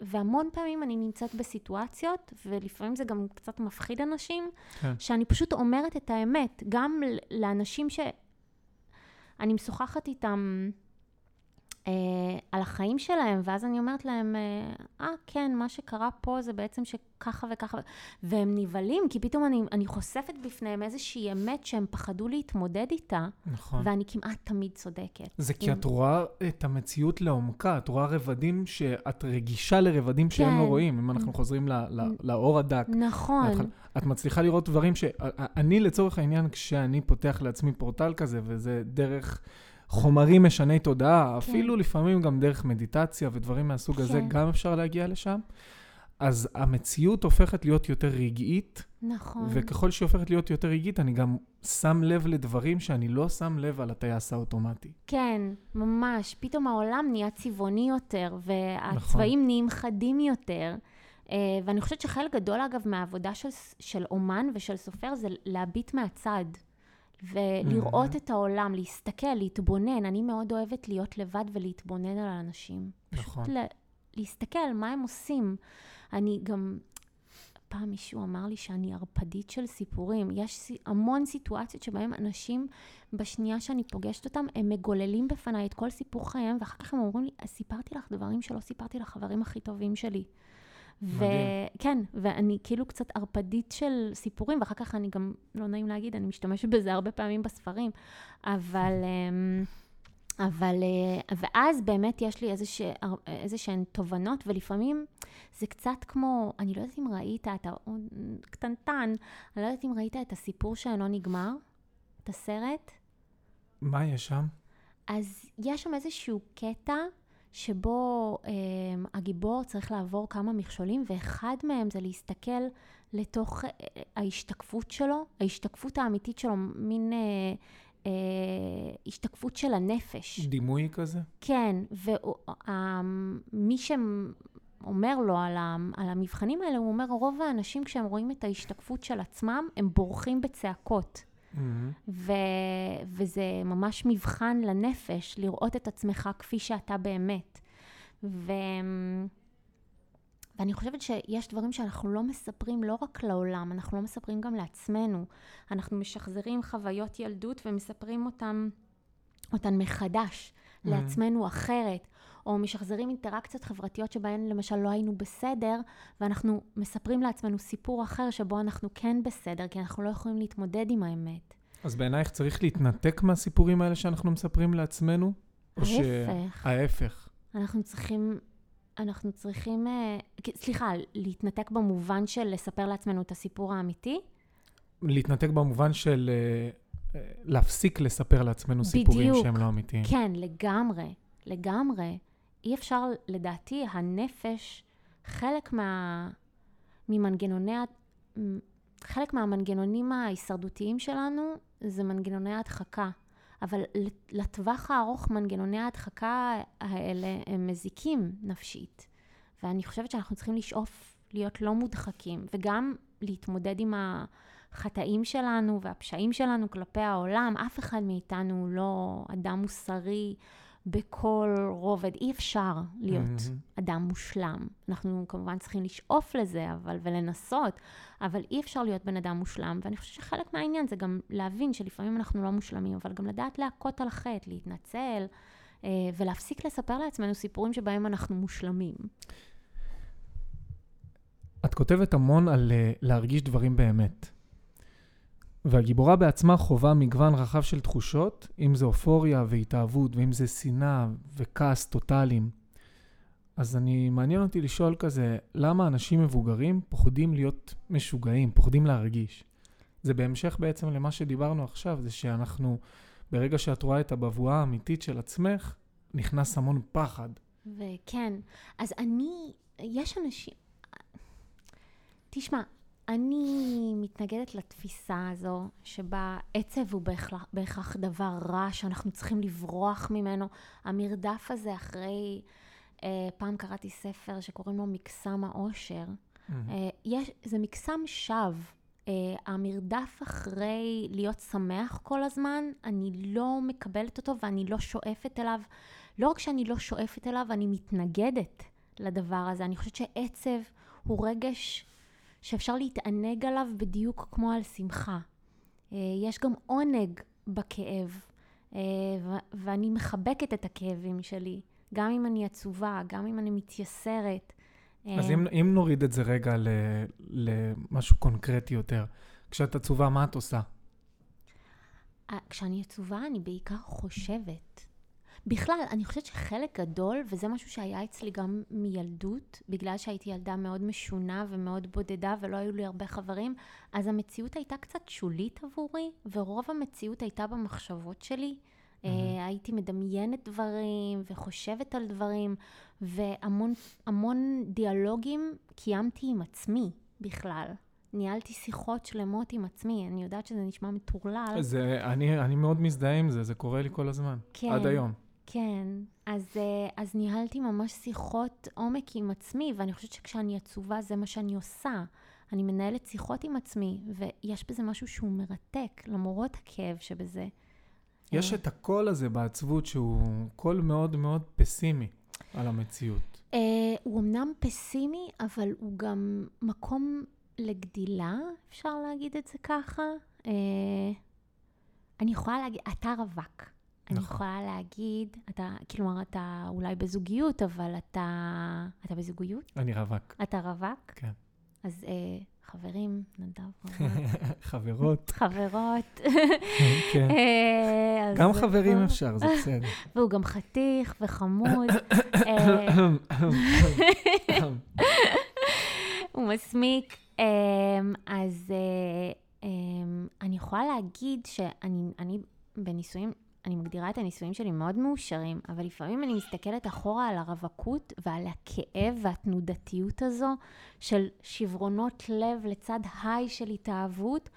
והמון פעמים אני נמצאת בסיטואציות, ולפעמים זה גם קצת מפחיד אנשים, כן. שאני פשוט אומרת את האמת, גם לאנשים שאני משוחחת איתם על החיים שלהם, ואז אני אומרת להם, אה, אה, כן, מה שקרה פה זה בעצם שככה וככה, והם נבהלים, כי פתאום אני, אני חושפת בפניהם איזושהי אמת שהם פחדו להתמודד איתה, נכון. ואני כמעט תמיד צודקת. זה כי אם- את רואה את המציאות לעומקה, את רואה רבדים שאת רגישה לרבדים שהם לא כן. רואים, אם אנחנו חוזרים ל- ל- לאור הדק. נכון, מההתחלה. את מצליחה לראות דברים ש... אני לצורך העניין, כשאני פותח לעצמי פורטל כזה, וזה דרך חומרים משני תודעה, אפילו לפעמים גם דרך מדיטציה ודברים מהסוג הזה, כן. גם אפשר להגיע לשם. אז המציאות הופכת להיות יותר רגעית, נכון. וככל שהיא הופכת להיות יותר רגעית, אני גם שם לב לדברים שאני לא שם לב על הטייס האוטומטי. כן, ממש. פתאום העולם נהיה צבעוני יותר, והצבעים נכון. נהיים חדים יותר. אה, ואני חושבת שחלק גדול, אגב, מהעבודה של, של אומן ושל סופר זה להביט מהצד. ולראות. את העולם, להסתכל, להתבונן. אני מאוד אוהבת להיות לבד ולהתבונן על האנשים. נכון. פשוט ל- להסתכל מה הם עושים. אני גם, פעם מישהו אמר לי שאני ערפדית של סיפורים. יש המון סיטואציות שבהם אנשים, בשנייה שאני פוגשת אותם, הם מגוללים בפניי את כל סיפור חייהם, ואחר כך הם אומרים לי, "אז סיפרתי לך דברים שלא סיפרתי לחברים הכי טובים שלי. וכן, ואני כאילו קצת ערפדית של סיפורים, ואחר כך אני גם, לא נעים להגיד, אני משתמשת בזה הרבה פעמים בספרים, אבל... אמ, אבל, אה, ואז באמת יש לי איזשה, איזה שהן תובנות, ולפעמים זה קצת כמו, אני לא יודעת אם ראית, אתה קטנטן, אני לא יודעת אם ראית את הסיפור שאינו נגמר, את הסרט. מה יש שם? אז יש שם איזשהו קטע שבו אה, הגיבור צריך לעבור כמה מכשולים, ואחד מהם זה להסתכל לתוך אה, ההשתקפות שלו, ההשתקפות האמיתית שלו, מין אה, אה, השתקפות של הנפש. דימוי כזה? כן, ומי שאומר לו על, ה, על המבחנים האלה, הוא אומר, רוב האנשים כשהם רואים את ההשתקפות של עצמם, הם בורחים בצעקות. מהמם. ו... וזה ממש מבחן לנפש, לראות את עצמך כפי שאתה באמת. ו... ואני חושבת שיש דברים שאנחנו לא מספרים לא רק לעולם, אנחנו לא מספרים גם לעצמנו. אנחנו משחזרים חוויות ילדות ומספרים אותם, אותן מחדש, Mhm. לעצמנו אחרת. או משחזרים אינטראקציות חברתיות שבהן למשל לא היינו בסדר, ואנחנו מספרים לעצמנו סיפור אחר שבו אנחנו כן בסדר, כי אנחנו לא יכולים להתמודד עם האמת. אז בעינייך צריך להתנתק מהסיפורים האלה שאנחנו מספרים לעצמנו? או ש- ההפך. ההפך. אנחנו צריכים, אנחנו צריכים, אה, סליחה, להתנתק במובן של לספר לעצמנו את הסיפור האמיתי? להתנתק במובן של אה, אה, להפסיק לספר לעצמנו סיפורים בדיוק. שהם לא אמיתיים. כן, לגמרי, לגמרי. אי אפשר, לדעתי, הנפש, חלק מה... ממנגנוני... ה- חלק מהמנגנונים ההישרדותיים שלנו זה מנגנוני ההדחקה. אבל לט- לטווח הארוך מנגנוני ההדחקה האלה הם מזיקים נפשית. ואני חושבת שאנחנו צריכים לשאוף להיות לא מודחקים, וגם להתמודד עם החטאים שלנו והפשעים שלנו כלפי העולם. אף אחד מאיתנו הוא לא אדם מוסרי בכל רובד. אי אפשר להיות מהמם. אדם מושלם. אנחנו כמובן צריכים לשאוף לזה, אבל, ולנסות, אבל אי אפשר להיות בן אדם מושלם. ואני חושבת שחלק מהעניין זה גם להבין שלפעמים אנחנו לא מושלמים, אבל גם לדעת להכות על החטא, להתנצל, אה, ולהפסיק לספר לעצמנו סיפורים שבהם אנחנו מושלמים. את כותבת המון על uh, להרגיש דברים באמת. והגיבורה בעצמה חווה מגוון רחב של תחושות, אם זה אופוריה והתאהבות, ואם זה שנאה וכעס טוטאליים. אז אני, מעניין אותי לשאול כזה, למה אנשים מבוגרים פוחדים להיות משוגעים, פוחדים להרגיש? זה בהמשך בעצם למה שדיברנו עכשיו, זה שאנחנו, ברגע שאת רואה את הבבואה האמיתית של עצמך, נכנס המון פחד. וכן, אז אני, יש אנשים, תשמע, אני מתנגדת לתפיסה הזו שבה עצב הוא בהכרח, בהכרח דבר רע שאנחנו צריכים לברוח ממנו. המרדף הזה אחרי, אה, פעם קראתי ספר שקוראים לו מקסם האושר. אה, יש, זה מקסם שווא. אה, המרדף אחרי להיות שמח כל הזמן, אני לא מקבלת אותו ואני לא שואפת אליו. לא רק שאני לא שואפת אליו, אני מתנגדת לדבר הזה. אני חושבת שעצב הוא רגש שאפשר להתענג עליו בדיוק כמו על שמחה. אה, יש גם עונג בכאב, אה, ואני מחבקת את הכאבים שלי, גם אם אני עצובה, גם אם אני מתייסרת. אז אה, אם, אם נוריד את זה רגע ל, למשהו קונקרטי יותר, כשאת עצובה, מה את עושה? כשאני עצובה, אני בעיקר חושבת. בכלל, אני חושבת שחלק גדול, וזה משהו שהיה אצלי גם מילדות, בגלל שהייתי ילדה מאוד משונה ומאוד בודדה ולא היו לי הרבה חברים, אז המציאות הייתה קצת שולית עבורי, ורוב המציאות הייתה במחשבות שלי. אה, הייתי מדמיינת דברים וחושבת על דברים, והמון המון דיאלוגים קיימתי עם עצמי בכלל. ניהלתי שיחות שלמות עם עצמי, אני יודעת שזה נשמע מטורלל. זה, אני, אני מאוד מזדהה עם זה, זה קורה לי כל הזמן. כן. עד היום. כן, אז, אה, אז ניהלתי ממש שיחות עומק עם עצמי, ואני חושבת שכשאני עצובה זה מה שאני עושה. אני מנהלת שיחות עם עצמי, ויש בזה משהו שהוא מרתק, למרות הכאב שבזה. יש אה, את הקול הזה בעצבות שהוא קול מאוד מאוד פסימי על המציאות. אה, הוא אמנם פסימי, אבל הוא גם מקום לגדילה, אפשר להגיד את זה ככה. אה, אני יכולה להגיד, אתה רווק. אני נכון. יכולה להגיד, אתה, כלומר, אתה אולי בזוגיות, אבל אתה... אתה בזוגיות? אני רווק. אתה רווק? כן. אז אה, חברים, נדב רווק, חברות, חברות. כן. אה, גם חברים. אפשר, זה בסדר. והוא גם חתיך וחמוד. אה, הוא מסמיק. אמ, אז אה, אמ, אני יכולה להגיד שאני אני בנישואים, אני מגדירה את הנישואים שלי מאוד מאושרים, אבל לפעמים אני מסתכלת אחורה על הרווקות ועל הכאב והתנודתיות הזו של שברונות לב לצד היי של התאהבות,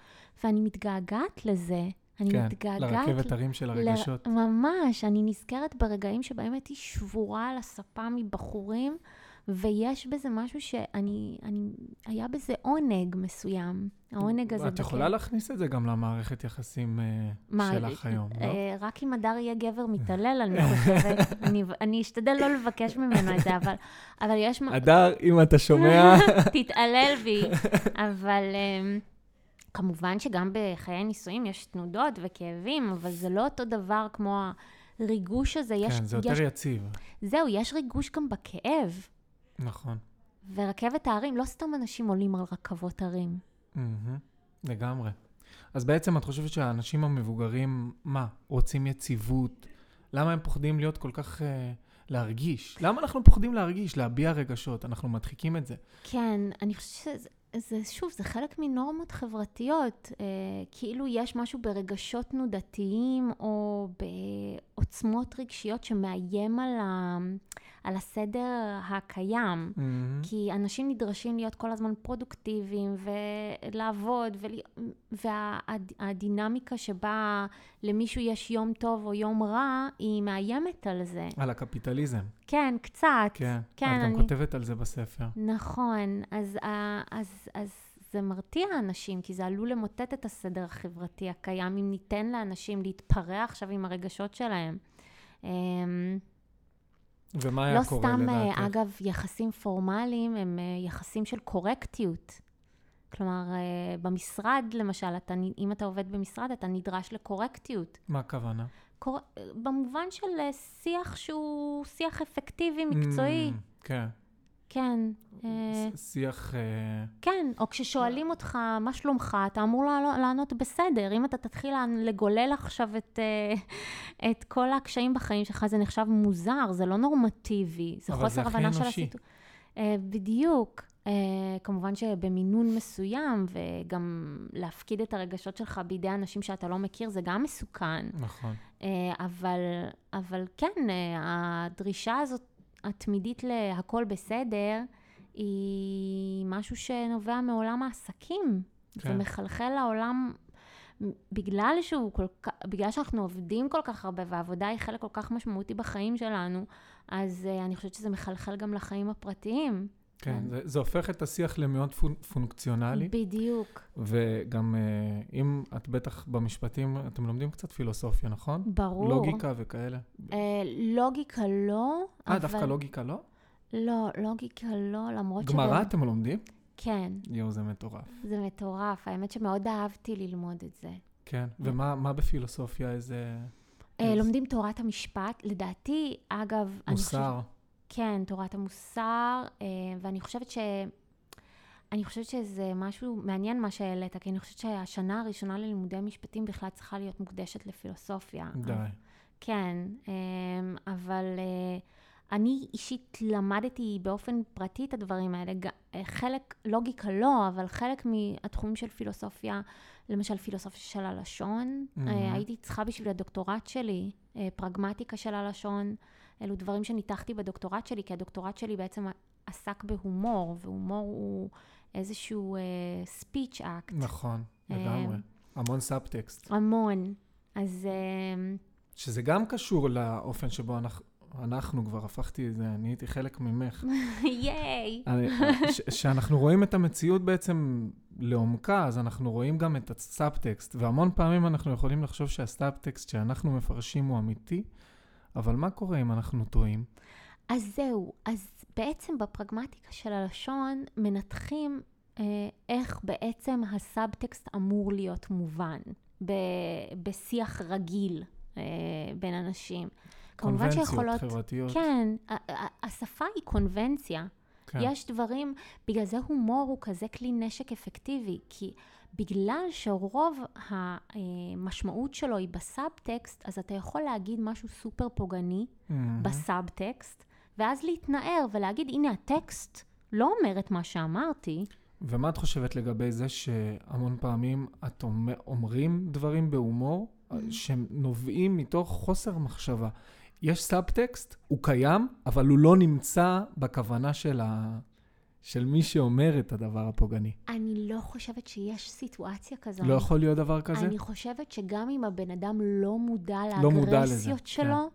ואני מתגעגעת לזה. אני כן, מתגעגעת... לרכבת הרים של הרגשות. ל... ממש, אני נזכרת ברגעים שבהם הייתי שבורה על הספה מבחורים, ויש בזה משהו שאני, אני, היה בזה עונג מסוים. העונג הזה את יכולה להכניס את זה גם למערכת יחסים אה, מה, שלך היום, לא? אה, רק אם הדר יהיה גבר מתעלל, אני חושבת. אני, אני אשתדל לא לבקש ממנו את זה, אבל, אבל יש... הדר, אם אתה שומע, תתעלל בי. אבל um, כמובן שגם בחיי נישואים יש תנודות וכאבים, אבל זה לא אותו דבר כמו הריגוש הזה. יש, כן, זה יש, יותר יציב. זהו, יש ריגוש גם בכאב. נכון. ורכבת ההרים, לא סתם אנשים עולים על רכבות הרים. מהמם, לגמרי. אז בעצם את חושבת שהאנשים המבוגרים, מה, רוצים יציבות? למה הם פוחדים להיות כל כך... אה, להרגיש? למה אנחנו פוחדים להרגיש, להביע רגשות? אנחנו מדחיקים את זה. כן, אני חושבת שזה, זה, שוב, זה חלק מנורמות חברתיות. אה, כאילו יש משהו ברגשות תנודתיים או בעוצמות רגשיות שמאיים על, ה, על הסדר הקיים. מהמם. כי אנשים נדרשים להיות כל הזמן פרודוקטיביים ולעבוד, ול... והדינמיקה שבה למישהו יש יום טוב או יום רע, היא מאיימת על זה. על הקפיטליזם. כן, קצת. כן. כן, את גם אני- כותבת על זה בספר. נכון, אז, ה- אז, אז זה מרתיע אנשים, כי זה עלול למוטט את הסדר החברתי הקיים, אם ניתן לאנשים להתפרע עכשיו עם הרגשות שלהם. ומה היה לא קורה סתם, לדעתך? אה, אגב, יחסים פורמליים הם אה, יחסים של קורקטיות. כלומר, אה, במשרד, למשל, אתה, אם אתה עובד במשרד, אתה נדרש לקורקטיות. מה הכוונה? קור... במובן של אה, שיח שהוא שיח אפקטיבי, מקצועי. Mm, כן. כן. אה, שיח... אה, כן, או כששואלים אותך, מה שלומך, אתה אמור לענו- לענות בסדר. אם אתה תתחיל לגולל עכשיו את, אה, את כל הקשיים בחיים שלך, זה נחשב מוזר, זה לא נורמטיבי. זה אבל זה חוסר הכי הבנה של אנושי. הסיטואציה. בדיוק. אה, כמובן שבמינון מסוים, וגם להפקיד את הרגשות שלך בידי אנשים שאתה לא מכיר, זה גם מסוכן. נכון. אה, אבל, אבל כן, אה, הדרישה הזאת התמידית להכל בסדר, היא משהו שנובע מעולם העסקים. כן. זה מחלחל לעולם, בגלל שהוא כל כך, בגלל שאנחנו עובדים כל כך הרבה, והעבודה היא חלק כל כך משמעותי בחיים שלנו, אז uh, אני חושבת שזה מחלחל גם לחיים הפרטיים. כן, כן. זה, זה הופך את השיח למאוד פונ, פונקציונלי, בדיוק. וגם אה, אם את בטח במשפטים, אתם לומדים קצת פילוסופיה, נכון? ברור. לוגיקה וכאלה. אה, לוגיקה לא, אה, אבל... דווקא לוגיקה לא? לא, לוגיקה לא, למרות גמרא אתם לומדים? כן, יואו, זה מטורף. זה מטורף. האמת שמאוד אהבתי ללמוד את זה. כן, ומה מה בפילוסופיה, איזה... אה, איזה- לומדים תורת המשפט. לדעתי, אגב. מוסר. כן, תורת המוסר, אה, ואני חושבת ש... אני חושבת שזה משהו מעניין מה שהעלית, כי אני חושבת שהשנה הראשונה ללימודי משפטים בכלל צריכה להיות מוקדשת לפילוסופיה. די. כן, אה, אבל, אה, אני אישית למדתי באופן פרטי את הדברים האלה, חלק, לוגיקה לא, אבל חלק מהתחומים של פילוסופיה, למשל פילוסופיה של הלשון, mm-hmm. הייתי צריכה בשביל הדוקטורט שלי, פרגמטיקה של הלשון, אלו דברים שניתחתי בדוקטורט שלי, כי הדוקטורט שלי בעצם עסק בהומור, והומור הוא איזשהו אה, speech act. נכון, לגמרי. אה, המון סאבטקסט. המון. אז... Uh, שזה גם קשור לאופן שבו אנחנו... אנחנו כבר הפכתי את זה, אני הייתי חלק ממך. ייי! שאנחנו רואים את המציאות בעצם לעומקה, אז אנחנו רואים גם את הסאבטקסט, והמון פעמים אנחנו יכולים לחשוב שהסאבטקסט שאנחנו מפרשים הוא אמיתי, אבל מה קורה אם אנחנו טועים? אז זהו, אז בעצם בפרגמטיקה של הלשון מנתחים אה, איך בעצם הסאבטקסט אמור להיות מובן ב- בשיח רגיל אה, בין אנשים. קונבנציות שיכולות, חברתיות. כן, השפה היא קונבנציה. כן. יש דברים, בגלל זה הומור הוא כזה כלי נשק אפקטיבי, כי בגלל שרוב המשמעות שלו היא בסאבטקסט, אז אתה יכול להגיד משהו סופר פוגעני mm-hmm. בסאבטקסט, ואז להתנער ולהגיד, הנה הטקסט לא אומר את מה שאמרתי. ומה את חושבת לגבי זה שהמון פעמים את אומרים דברים בהומור mm-hmm. שנובעים מתוך חוסר מחשבה? יש סאבטקסט, הוא קיים, אבל הוא לא נמצא בכוונה של, ה... של מי שאומר את הדבר הפוגעני. אני לא חושבת שיש סיטואציה כזו. לא יכול להיות דבר כזה? אני חושבת שגם אם הבן אדם לא מודע לא לאגרסיות מודע שלו,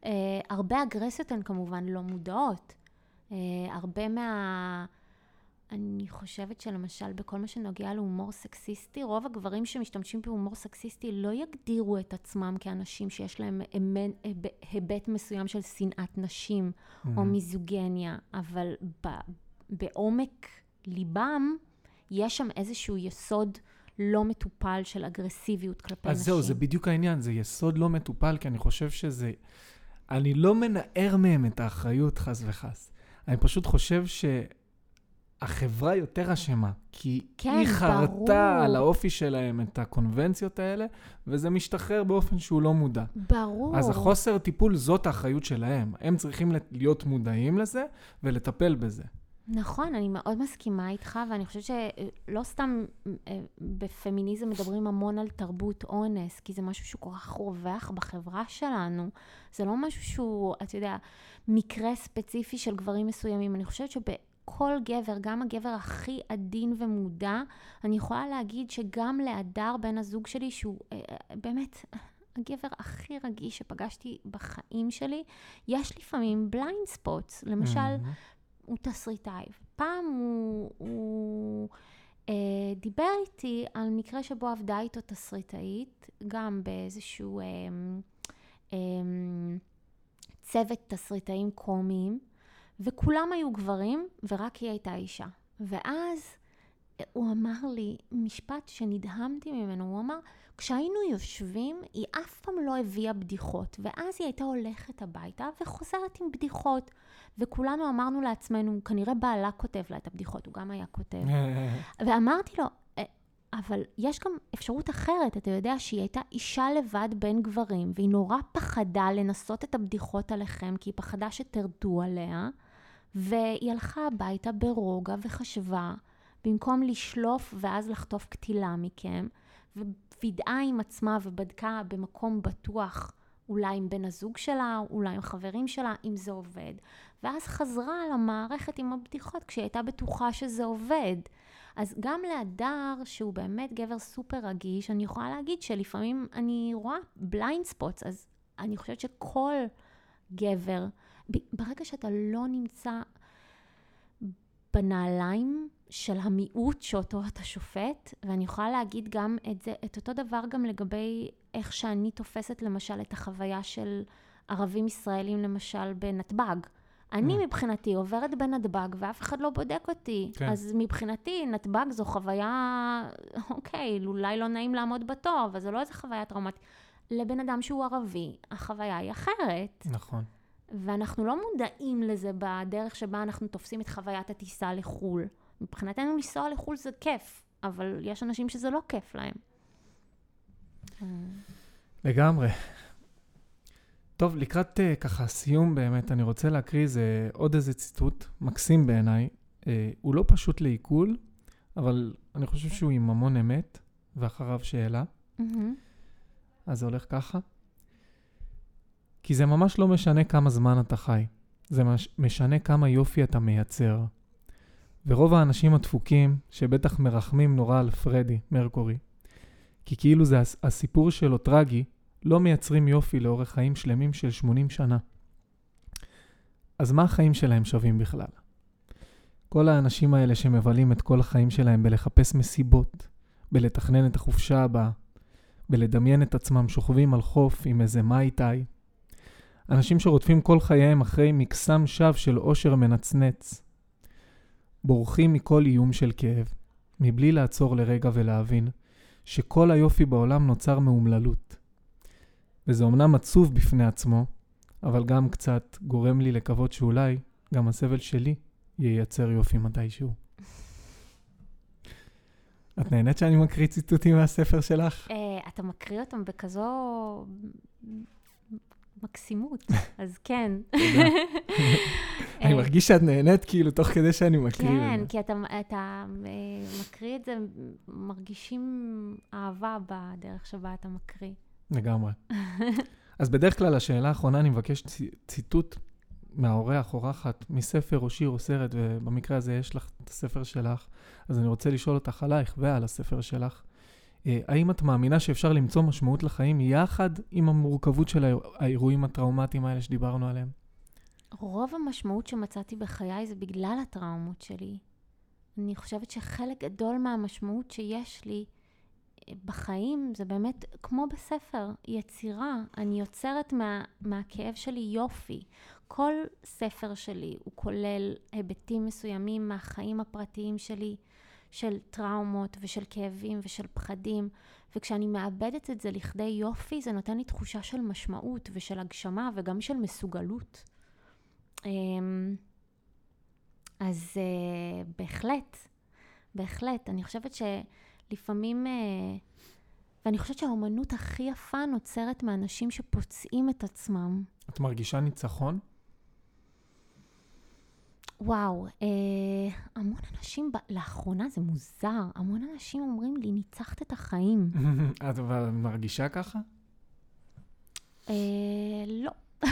כן. אה, הרבה אגרסיות הן כמובן לא מודעות. אה, הרבה מה... אני חושבת שלמשל בכל מה שנוגע להומור סקסיסטי, רוב הגברים שמשתמשים בהומור סקסיסטי לא יגדירו את עצמם כאנשים שיש להם היבט מסוים של שנאת נשים mm-hmm. או מיזוגניה, אבל ב, בעומק ליבם יש שם איזשהו יסוד לא מטופל של אגרסיביות כלפי אז נשים. אז זהו, זה בדיוק העניין, זה יסוד לא מטופל, כי אני חושב שזה... אני לא מנער מהם את האחריות, חס וחס. אני פשוט חושב ש... החברה יותר אשמה, כי כן, היא חרתה על האופי שלהם את הקונבנציות האלה, וזה משתחרר באופן שהוא לא מודע. ברור. אז החוסר טיפול, זאת האחריות שלהם. הם צריכים להיות מודעים לזה ולטפל בזה. נכון, אני מאוד מסכימה איתך, ואני חושבת שלא סתם אה, בפמיניזם מדברים המון על תרבות אונס, כי זה משהו שהוא כל כך רווח בחברה שלנו. זה לא משהו שהוא, אתה יודע, מקרה ספציפי של גברים מסוימים. אני חושבת שב... כל גבר, גם הגבר הכי עדין ומודע, אני יכולה להגיד שגם להדר בן הזוג שלי, שהוא אה, אה, באמת הגבר הכי רגיש שפגשתי בחיים שלי, יש לפעמים blind spots. למשל, mm-hmm. הוא תסריטאי. פעם הוא, הוא אה, דיבר איתי על מקרה שבו עבדה איתו תסריטאית, גם באיזשהו אה, אה, צוות תסריטאים קומיים. וכולם היו גברים, ורק היא הייתה אישה. ואז הוא אמר לי משפט שנדהמתי ממנו, הוא אמר, כשהיינו יושבים, היא אף פעם לא הביאה בדיחות, ואז היא הייתה הולכת הביתה וחוזרת עם בדיחות. וכולנו אמרנו לעצמנו, כנראה בעלה כותב לה את הבדיחות, הוא גם היה כותב. ואמרתי לו, אה, אבל יש גם אפשרות אחרת, אתה יודע שהיא הייתה אישה לבד בין גברים, והיא נורא פחדה לנסות את הבדיחות עליכם, כי היא פחדה שתרדו עליה. והיא הלכה הביתה ברוגע וחשבה, במקום לשלוף ואז לחטוף קטילה מכם, ווידאה עם עצמה ובדקה במקום בטוח, אולי עם בן הזוג שלה, אולי עם חברים שלה, אם זה עובד. ואז חזרה למערכת עם הבדיחות כשהיא הייתה בטוחה שזה עובד. אז גם להדר, שהוא באמת גבר סופר רגיש, אני יכולה להגיד שלפעמים אני רואה blind spots, אז אני חושבת שכל גבר ברגע שאתה לא נמצא בנעליים של המיעוט שאותו אתה שופט, ואני יכולה להגיד גם את זה, את אותו דבר גם לגבי איך שאני תופסת למשל את החוויה של ערבים ישראלים למשל בנתב"ג. אני mm. מבחינתי עוברת בנתב"ג ואף אחד לא בודק אותי. כן. אז מבחינתי נתב"ג זו חוויה, אוקיי, אולי לא נעים לעמוד בתור, אבל זו לא איזה חוויה טראומטית. לבן אדם שהוא ערבי, החוויה היא אחרת. נכון. ואנחנו לא מודעים לזה בדרך שבה אנחנו תופסים את חוויית הטיסה לחו"ל. מבחינתנו לנסוע לחו"ל זה כיף, אבל יש אנשים שזה לא כיף להם. לגמרי. טוב, לקראת uh, ככה סיום באמת, אני רוצה להקריא איזה, עוד איזה ציטוט, מקסים בעיניי. Uh, הוא לא פשוט לעיכול, אבל אני חושב שהוא עם המון אמת, ואחריו שאלה. Mm-hmm. אז זה הולך ככה. כי זה ממש לא משנה כמה זמן אתה חי, זה מש, משנה כמה יופי אתה מייצר. ורוב האנשים הדפוקים, שבטח מרחמים נורא על פרדי, מרקורי, כי כאילו זה הס- הסיפור שלו טרגי, לא מייצרים יופי לאורך חיים שלמים של 80 שנה. אז מה החיים שלהם שווים בכלל? כל האנשים האלה שמבלים את כל החיים שלהם בלחפש מסיבות, בלתכנן את החופשה הבאה, בלדמיין את עצמם שוכבים על חוף עם איזה מאי-טאי. אנשים שרודפים כל חייהם אחרי מקסם שווא של אושר מנצנץ. בורחים מכל איום של כאב, מבלי לעצור לרגע ולהבין שכל היופי בעולם נוצר מאומללות. וזה אומנם עצוב בפני עצמו, אבל גם קצת גורם לי לקוות שאולי גם הסבל שלי ייצר יופי מתישהו. את נהנית שאני מקריא ציטוטים מהספר שלך? Uh, אתה מקריא אותם בכזו מקסימות, אז כן. אני אה, מרגיש שאת נהנית כאילו תוך כדי שאני מקריא. כן. כי אתה, אתה מקריא את זה, מרגישים אהבה בדרך שבה אתה מקריא. לגמרי. אז בדרך כלל השאלה האחרונה, אני מבקש צי- ציטוט מהאורח, אורחת, מספר או שיר או סרט, ובמקרה הזה יש לך את הספר שלך, אז אני רוצה לשאול אותך עלייך ועל הספר שלך. אה, האם את מאמינה שאפשר למצוא משמעות לחיים יחד עם המורכבות של האיר- האירועים הטראומטיים האלה שדיברנו עליהם? רוב המשמעות שמצאתי בחיי זה בגלל הטראומות שלי. אני חושבת שחלק גדול מהמשמעות שיש לי אה, בחיים זה באמת כמו בספר, יצירה. אני יוצרת מה, מהכאב שלי יופי. כל ספר שלי הוא כולל היבטים מסוימים מהחיים הפרטיים שלי, של טראומות ושל כאבים ושל פחדים, וכשאני מאבדת את זה לכדי יופי, זה נותן לי תחושה של משמעות ושל הגשמה וגם של מסוגלות. אמ, אז uh, בהחלט, בהחלט. אני חושבת שלפעמים, uh, ואני חושבת שהאומנות הכי יפה נוצרת מאנשים שפוצעים את עצמם. את מרגישה ניצחון? וואו, uh, המון אנשים, ב- לאחרונה זה מוזר, המון אנשים אומרים לי, ניצחת את החיים. את מרגישה ככה? uh, לא.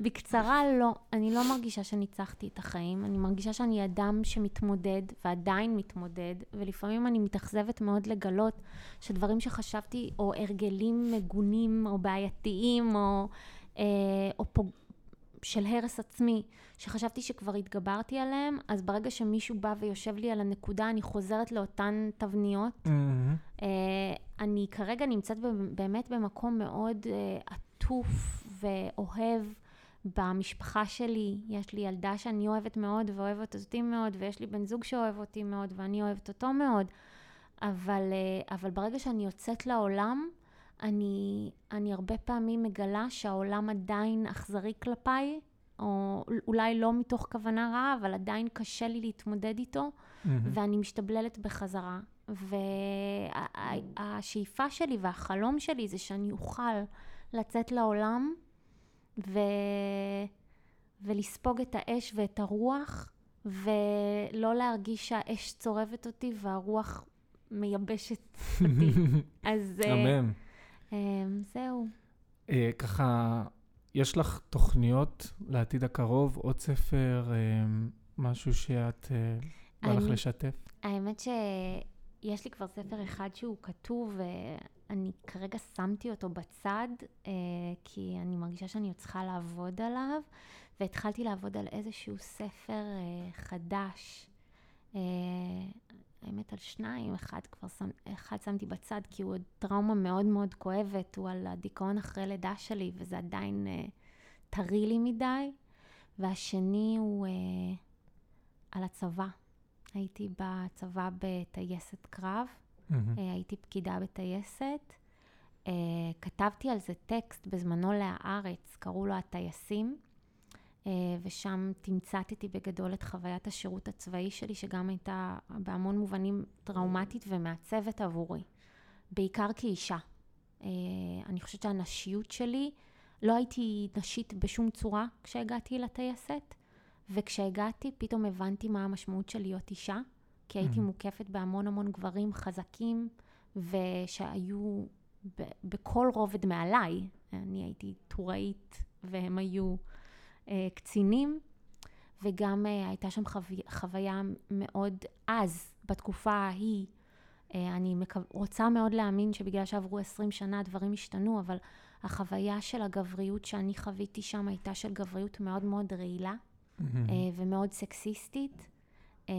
בקצרה, לא. אני לא מרגישה שניצחתי את החיים. אני מרגישה שאני אדם שמתמודד, ועדיין מתמודד, ולפעמים אני מתאכזבת מאוד לגלות שדברים שחשבתי, או הרגלים מגונים, או בעייתיים, או, אה, או פוג... של הרס עצמי, שחשבתי שכבר התגברתי עליהם, אז ברגע שמישהו בא ויושב לי על הנקודה, אני חוזרת לאותן תבניות. מהמם. Uh, אני כרגע נמצאת באמת במקום מאוד uh, עטוף ואוהב במשפחה שלי. יש לי ילדה שאני אוהבת מאוד ואוהבת אותי מאוד, ויש לי בן זוג שאוהב אותי מאוד ואני אוהבת אותו מאוד. אבל, uh, אבל ברגע שאני יוצאת לעולם, אני, אני הרבה פעמים מגלה שהעולם עדיין אכזרי כלפיי, או אולי לא מתוך כוונה רעה, אבל עדיין קשה לי להתמודד איתו. מהמם. ואני משתבללת בחזרה. והשאיפה שלי והחלום שלי זה שאני אוכל לצאת לעולם ו... ולספוג את האש ואת הרוח, ולא להרגיש שהאש צורבת אותי והרוח מייבשת אותי. אז אה, אמן. אה, זהו. אה, ככה, יש לך תוכניות לעתיד הקרוב, עוד ספר, אה, משהו שאת אה, בא לך לשתף? האמת שיש לי כבר ספר אחד שהוא כתוב, ואני כרגע שמתי אותו בצד, אה, כי אני מרגישה שאני עוד צריכה לעבוד עליו, והתחלתי לעבוד על איזשהו ספר חדש. האמת על שניים, אחד כבר שם, אחד שמתי בצד, כי הוא עוד טראומה מאוד מאוד כואבת, הוא על הדיכאון אחרי לידה שלי, וזה עדיין אה, טרי לי מדי. והשני הוא אה, על הצבא. הייתי בצבא בטייסת קרב, מהמם. אה, הייתי פקידה בטייסת. אה, כתבתי על זה טקסט בזמנו להארץ, קראו לו הטייסים, ושם תמצתתי בגדול את חוויית השירות הצבאי שלי, שגם הייתה בהמון מובנים טראומטית ומעצבת עבורי, בעיקר כאישה. אה, אני חושבת שהנשיות שלי לא הייתי נשית בשום צורה כשהגעתי לטייסת, וכשהגעתי פתאום הבנתי מה המשמעות של להיות אישה, כי הייתי Mhm. מוקפת בהמון המון גברים חזקים, ושהיו ב- בכל רובד מעליי. אני הייתי טוראית והם היו אה, קצינים, וגם אה, הייתה שם חוו... חוויה מאוד אז, בתקופה ההיא. אה, אני מקו... רוצה מאוד להאמין שבגלל שעברו 20 שנה הדברים השתנו, אבל החוויה של הגבריות שאני חוויתי שם הייתה של גבריות מאוד מאוד רעילה. אה, ומאוד סקסיסטית. אה,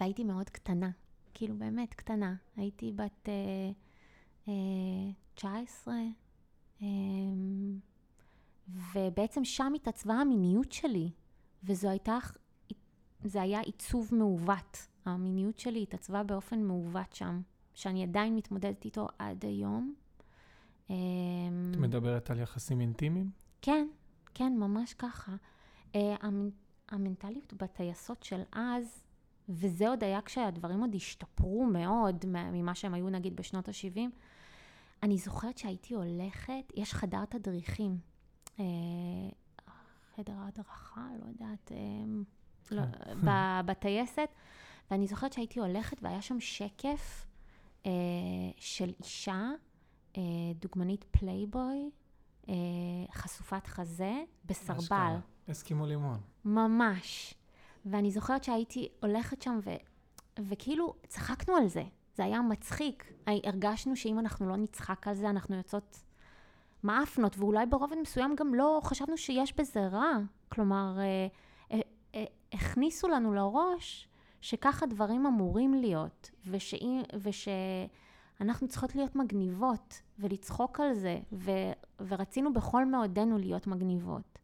והייתי מאוד קטנה, כאילו באמת קטנה. הייתי בת אה, אה, 19, אה, ובעצם שם התעצבה המיניות שלי, וזו הייתה, זה היה עיצוב מעוות. המיניות שלי התעצבה באופן מעוות שם, שאני עדיין מתמודדת איתו עד היום. אה, את מדברת על יחסים אינטימיים? כן, כן, ממש ככה. המנ... המנטליות בטייסות של אז, וזה עוד היה כשהדברים עוד השתפרו מאוד מה- ממה שהם היו נגיד בשנות ה-70, אני זוכרת שהייתי הולכת, יש חדר תדריכים, חדר הדרכה, לא יודעת, אה, לא, ב- בטייסת, ואני זוכרת שהייתי הולכת והיה שם שקף אה, של אישה, דוגמנית פלייבוי, אה, חשופת חזה בסרבל. אסקימו לימון. ממש. ואני זוכרת שהייתי הולכת שם ו... וכאילו צחקנו על זה, זה היה מצחיק. הרגשנו שאם אנחנו לא נצחק על זה, אנחנו יוצאות מאפנות, ואולי ברובד מסוים גם לא חשבנו שיש בזה רע. כלומר, אה, אה, אה, הכניסו לנו לראש שככה דברים אמורים להיות, ושאם- ושאנחנו צריכות להיות מגניבות ולצחוק על זה, ו, ורצינו בכל מאודנו להיות מגניבות.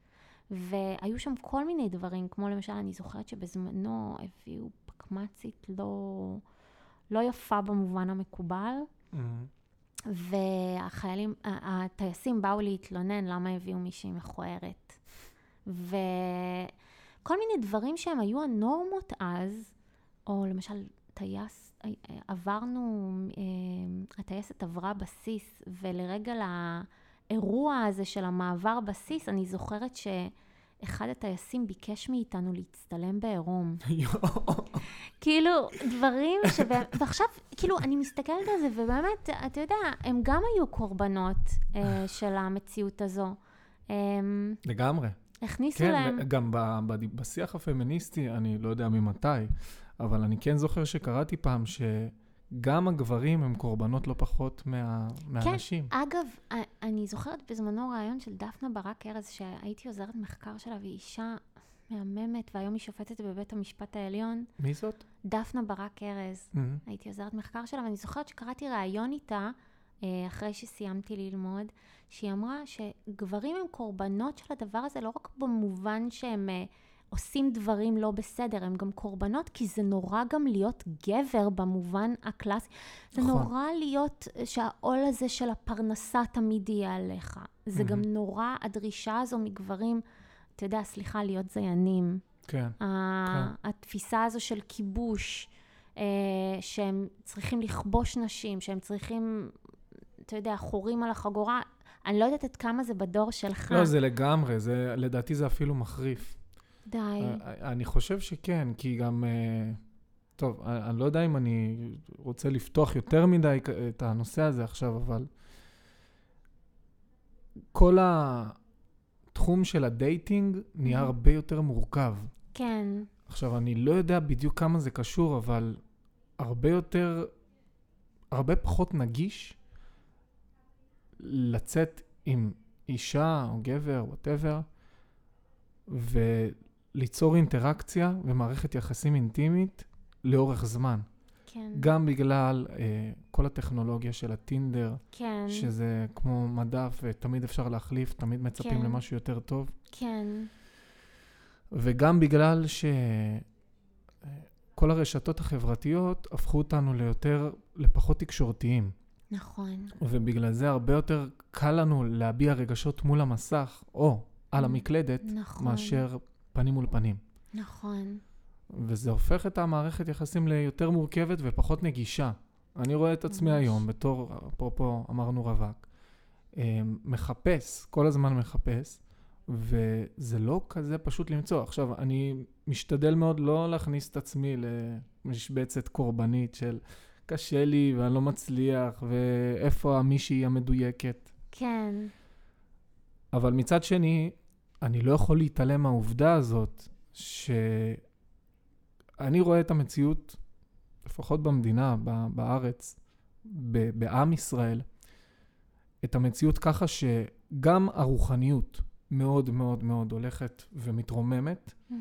והיו שם כל מיני דברים, כמו למשל, אני זוכרת שבזמנו הביאו פקמצית לא, לא יפה במובן המקובל, מהמם. והחיילים, הטייסים באו להתלונן למה הביאו מישהי מכוערת. וכל מיני דברים שהם היו הנורמות אז, או למשל, טייס, אה, עברנו, אה, הטייסת עברה בסיס, ולרגע לאירוע הזה של המעבר בסיס, אני זוכרת שאחד הטייסים ביקש מאיתנו להצטלם בעירום. כאילו, דברים ש... ועכשיו, כאילו, אני מסתכלת על זה, ובאמת, אתה יודע, הם גם היו קורבנות אה, של המציאות הזו. אה, לגמרי. הכניסו כן, להם... גם ב- ב- בשיח הפמיניסטי, אני לא יודע ממתי, אבל אני כן זוכר שקראתי פעם שגם הגברים הם קורבנות לא פחות מה, מהנשים. אגב, א- אני זוכרת בזמנו רעיון של דפנה ברק ארז, שהייתי עוזרת מחקר שלה, והיא אישה מהממת, והיום היא שופטת בבית המשפט העליון. מי זאת? דפנה ברק ארז. מהמם. הייתי עוזרת מחקר שלה, ואני זוכרת שקראתי ראיון איתה, אה, אחרי שסיימתי ללמוד, שהיא אמרה שגברים הם קורבנות של הדבר הזה, לא רק במובן שהם אה, עושים דברים לא בסדר, הם גם קורבנות, כי זה נורא גם להיות גבר במובן הקלאסי. זה נכון. נורא להיות שהעול הזה של הפרנסה תמיד יהיה עליך. זה גם מהמם. נורא, הדרישה הזו מגברים, אתה יודע, סליחה, להיות זיינים. כן. ה- התפיסה הזו של כיבוש, אה, שהם צריכים לכבוש נשים, שהם צריכים, אתה יודע, חורים על החגורה. אני לא יודעת עד כמה זה בדור שלך. לא, זה לגמרי, זה, לדעתי זה אפילו מחריף. די. אה, אני חושב שכן, כי גם... אה, טוב, אני לא יודע אם אני רוצה לפתוח יותר מדי את הנושא הזה עכשיו, אבל כל התחום של ה dating נהיה Mhm. הרבה יותר מורכב. כן, עכשיו, אני לא יודע בדיוק כמה זה קשור, אבל הרבה יותר, הרבה פחות נגיש לצאת עם אישה או גבר, whatever, וליצור אינטראקציה ומערכת יחסים אינטימית לאורך זמן. כן, גם בגלל אה, כל הטכנולוגיה של הטינדר, כן, שזה כמו מדף ותמיד אפשר להחליף, תמיד מצפים כן. למשהו יותר טוב. כן, וגם בגלל שכל הרשתות החברתיות הפכו אותנו ליותר, לפחות תקשורתיים. נכון, ובגלל זה הרבה יותר קל לנו להביע רגשות מול המסך, או על המקלדת, נכון, מאשר פנים מול פנים. נכון, וזה הופך את המערכת יחסים ליותר מורכבת ופחות נגישה. אני רואה את עצמי ממש. היום בתור, אפרופו אמרנו רווק, אה, מחפש, כל הזמן מחפש, וזה לא כזה פשוט למצוא. עכשיו, אני משתדל מאוד לא להכניס את עצמי למשבצת קורבנית של קשה לי ואני לא מצליח, ואיפה המישהי המדויקת. כן. אבל מצד שני, אני לא יכול להתעלם מהעובדה הזאת, שאני רואה את המציאות, לפחות במדינה, בארץ, בעם ישראל, את המציאות ככה שגם הרוחניות מאוד מאוד מאוד הולכת ומתרוממת, mm-hmm.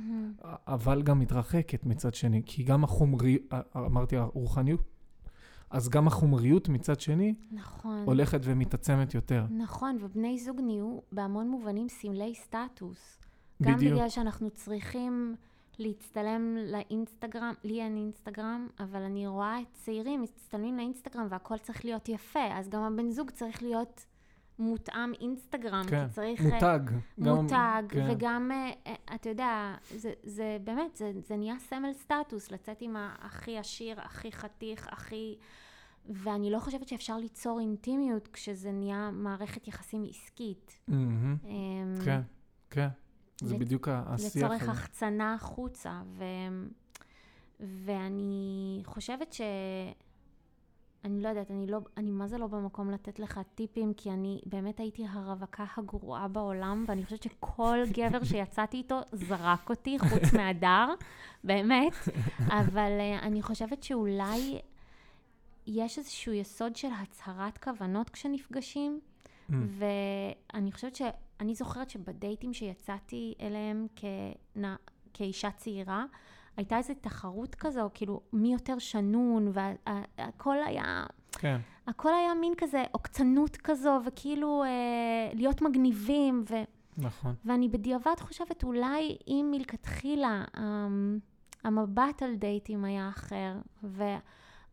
אבל גם מתרחקת מצד שני, כי גם החומריות, אמרתי הרוחניות, אז גם החומריות מצד שני, נכון. הולכת ומתעצמת יותר. נכון, ובני זוג נהיו בהמון מובנים סמלי סטטוס. בדיוק. גם בגלל שאנחנו צריכים להצטלם לאינסטגרם, לי אין אינסטגרם, אבל אני רואה את צעירים מצטלמים לאינסטגרם והכל צריך להיות יפה, אז גם הבן זוג צריך להיות מותאם אינסטגרם, כן, כי צריך... מותג. מותג, גם, כן. וגם, אה, אתה יודע, זה, זה באמת, זה, זה נהיה סמל סטטוס, לצאת עם הכי עשיר, הכי חתיך, הכי... ואני לא חושבת שאפשר ליצור אינטימיות כשזה נהיה מערכת יחסים עסקית. Mm-hmm. כן, כן. זה. בדיוק השיח לצורך. החצנה החוצה. ואני חושבת ש... אני לא יודעת, אני לא, אני מה זה לא במקום לתת לך טיפים, כי אני באמת הייתי הרווקה הגרועה בעולם, ואני חושבת שכל גבר שיצאתי איתו זרק אותי, חוץ מהדר, באמת. אבל uh, אני חושבת שאולי יש איזשהו יסוד של הצהרת כוונות כשנפגשים, mm. ואני חושבת ש... אני זוכרת שבדייטים שיצאתי אליהם כנה, כאישה צעירה, הייתה איזו תחרות כזו, כאילו, מי יותר שנון, והכל היה... כן. הכל היה מין כזה עוקצנות כזו, וכאילו אה, להיות מגניבים, ו... נכון. ואני בדיעבד חושבת, אולי אם מלכתחילה אה, המבט על דייטים היה אחר,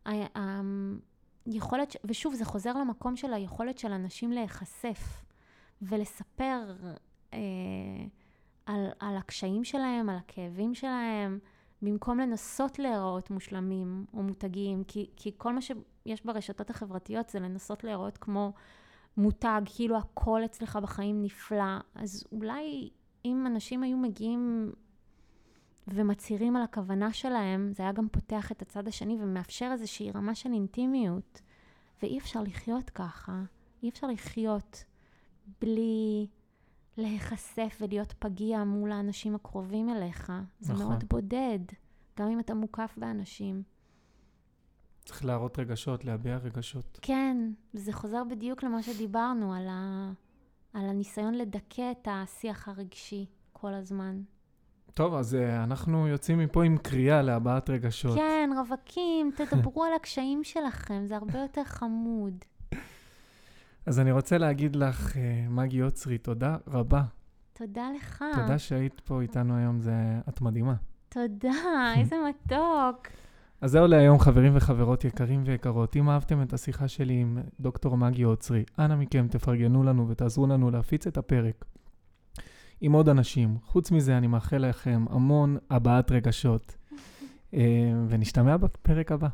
והיכולת, ושוב, זה חוזר למקום של היכולת של אנשים להיחשף ולספר אה, על, על הקשיים שלהם, על הכאבים שלהם, במקום לנסות להיראות מושלמים או מותגים, כי, כי כל מה שיש ברשתות החברתיות זה לנסות להיראות כמו מותג, כאילו הכל אצלך בחיים נפלא. אז אולי אם אנשים היו מגיעים ומצהירים על הכוונה שלהם, זה היה גם פותח את הצד השני ומאפשר איזושהי רמה של אינטימיות. ואי אפשר לחיות ככה. אי אפשר לחיות בלי להיחשף ולהיות פגיע מול האנשים הקרובים אליך. זה נכון. מאוד בודד, גם אם אתה מוקף באנשים. צריך להראות רגשות, להביע רגשות. כן, זה חוזר בדיוק למה שדיברנו, על, ה... על הניסיון לדכא את השיח הרגשי כל הזמן. טוב, אז uh, אנחנו יוצאים מפה עם קריאה להבעת רגשות. כן, רווקים, תדברו על הקשיים שלכם, זה הרבה יותר חמוד. אז אני רוצה להגיד לך, אה, מגי יוצרי, תודה רבה. תודה לך. תודה שהיית פה איתנו היום, זה... את מדהימה. תודה, איזה מתוק. אז זהו להיום, חברים וחברות יקרים ויקרות. אם אהבתם את השיחה שלי עם דוקטור מגי יוצרי, אנא מכם תפרגנו לנו ותעזרו לנו להפיץ את הפרק עם עוד אנשים. חוץ מזה, אני מאחל לכם המון הבעת רגשות, אה, ונשתמע בפרק הבא.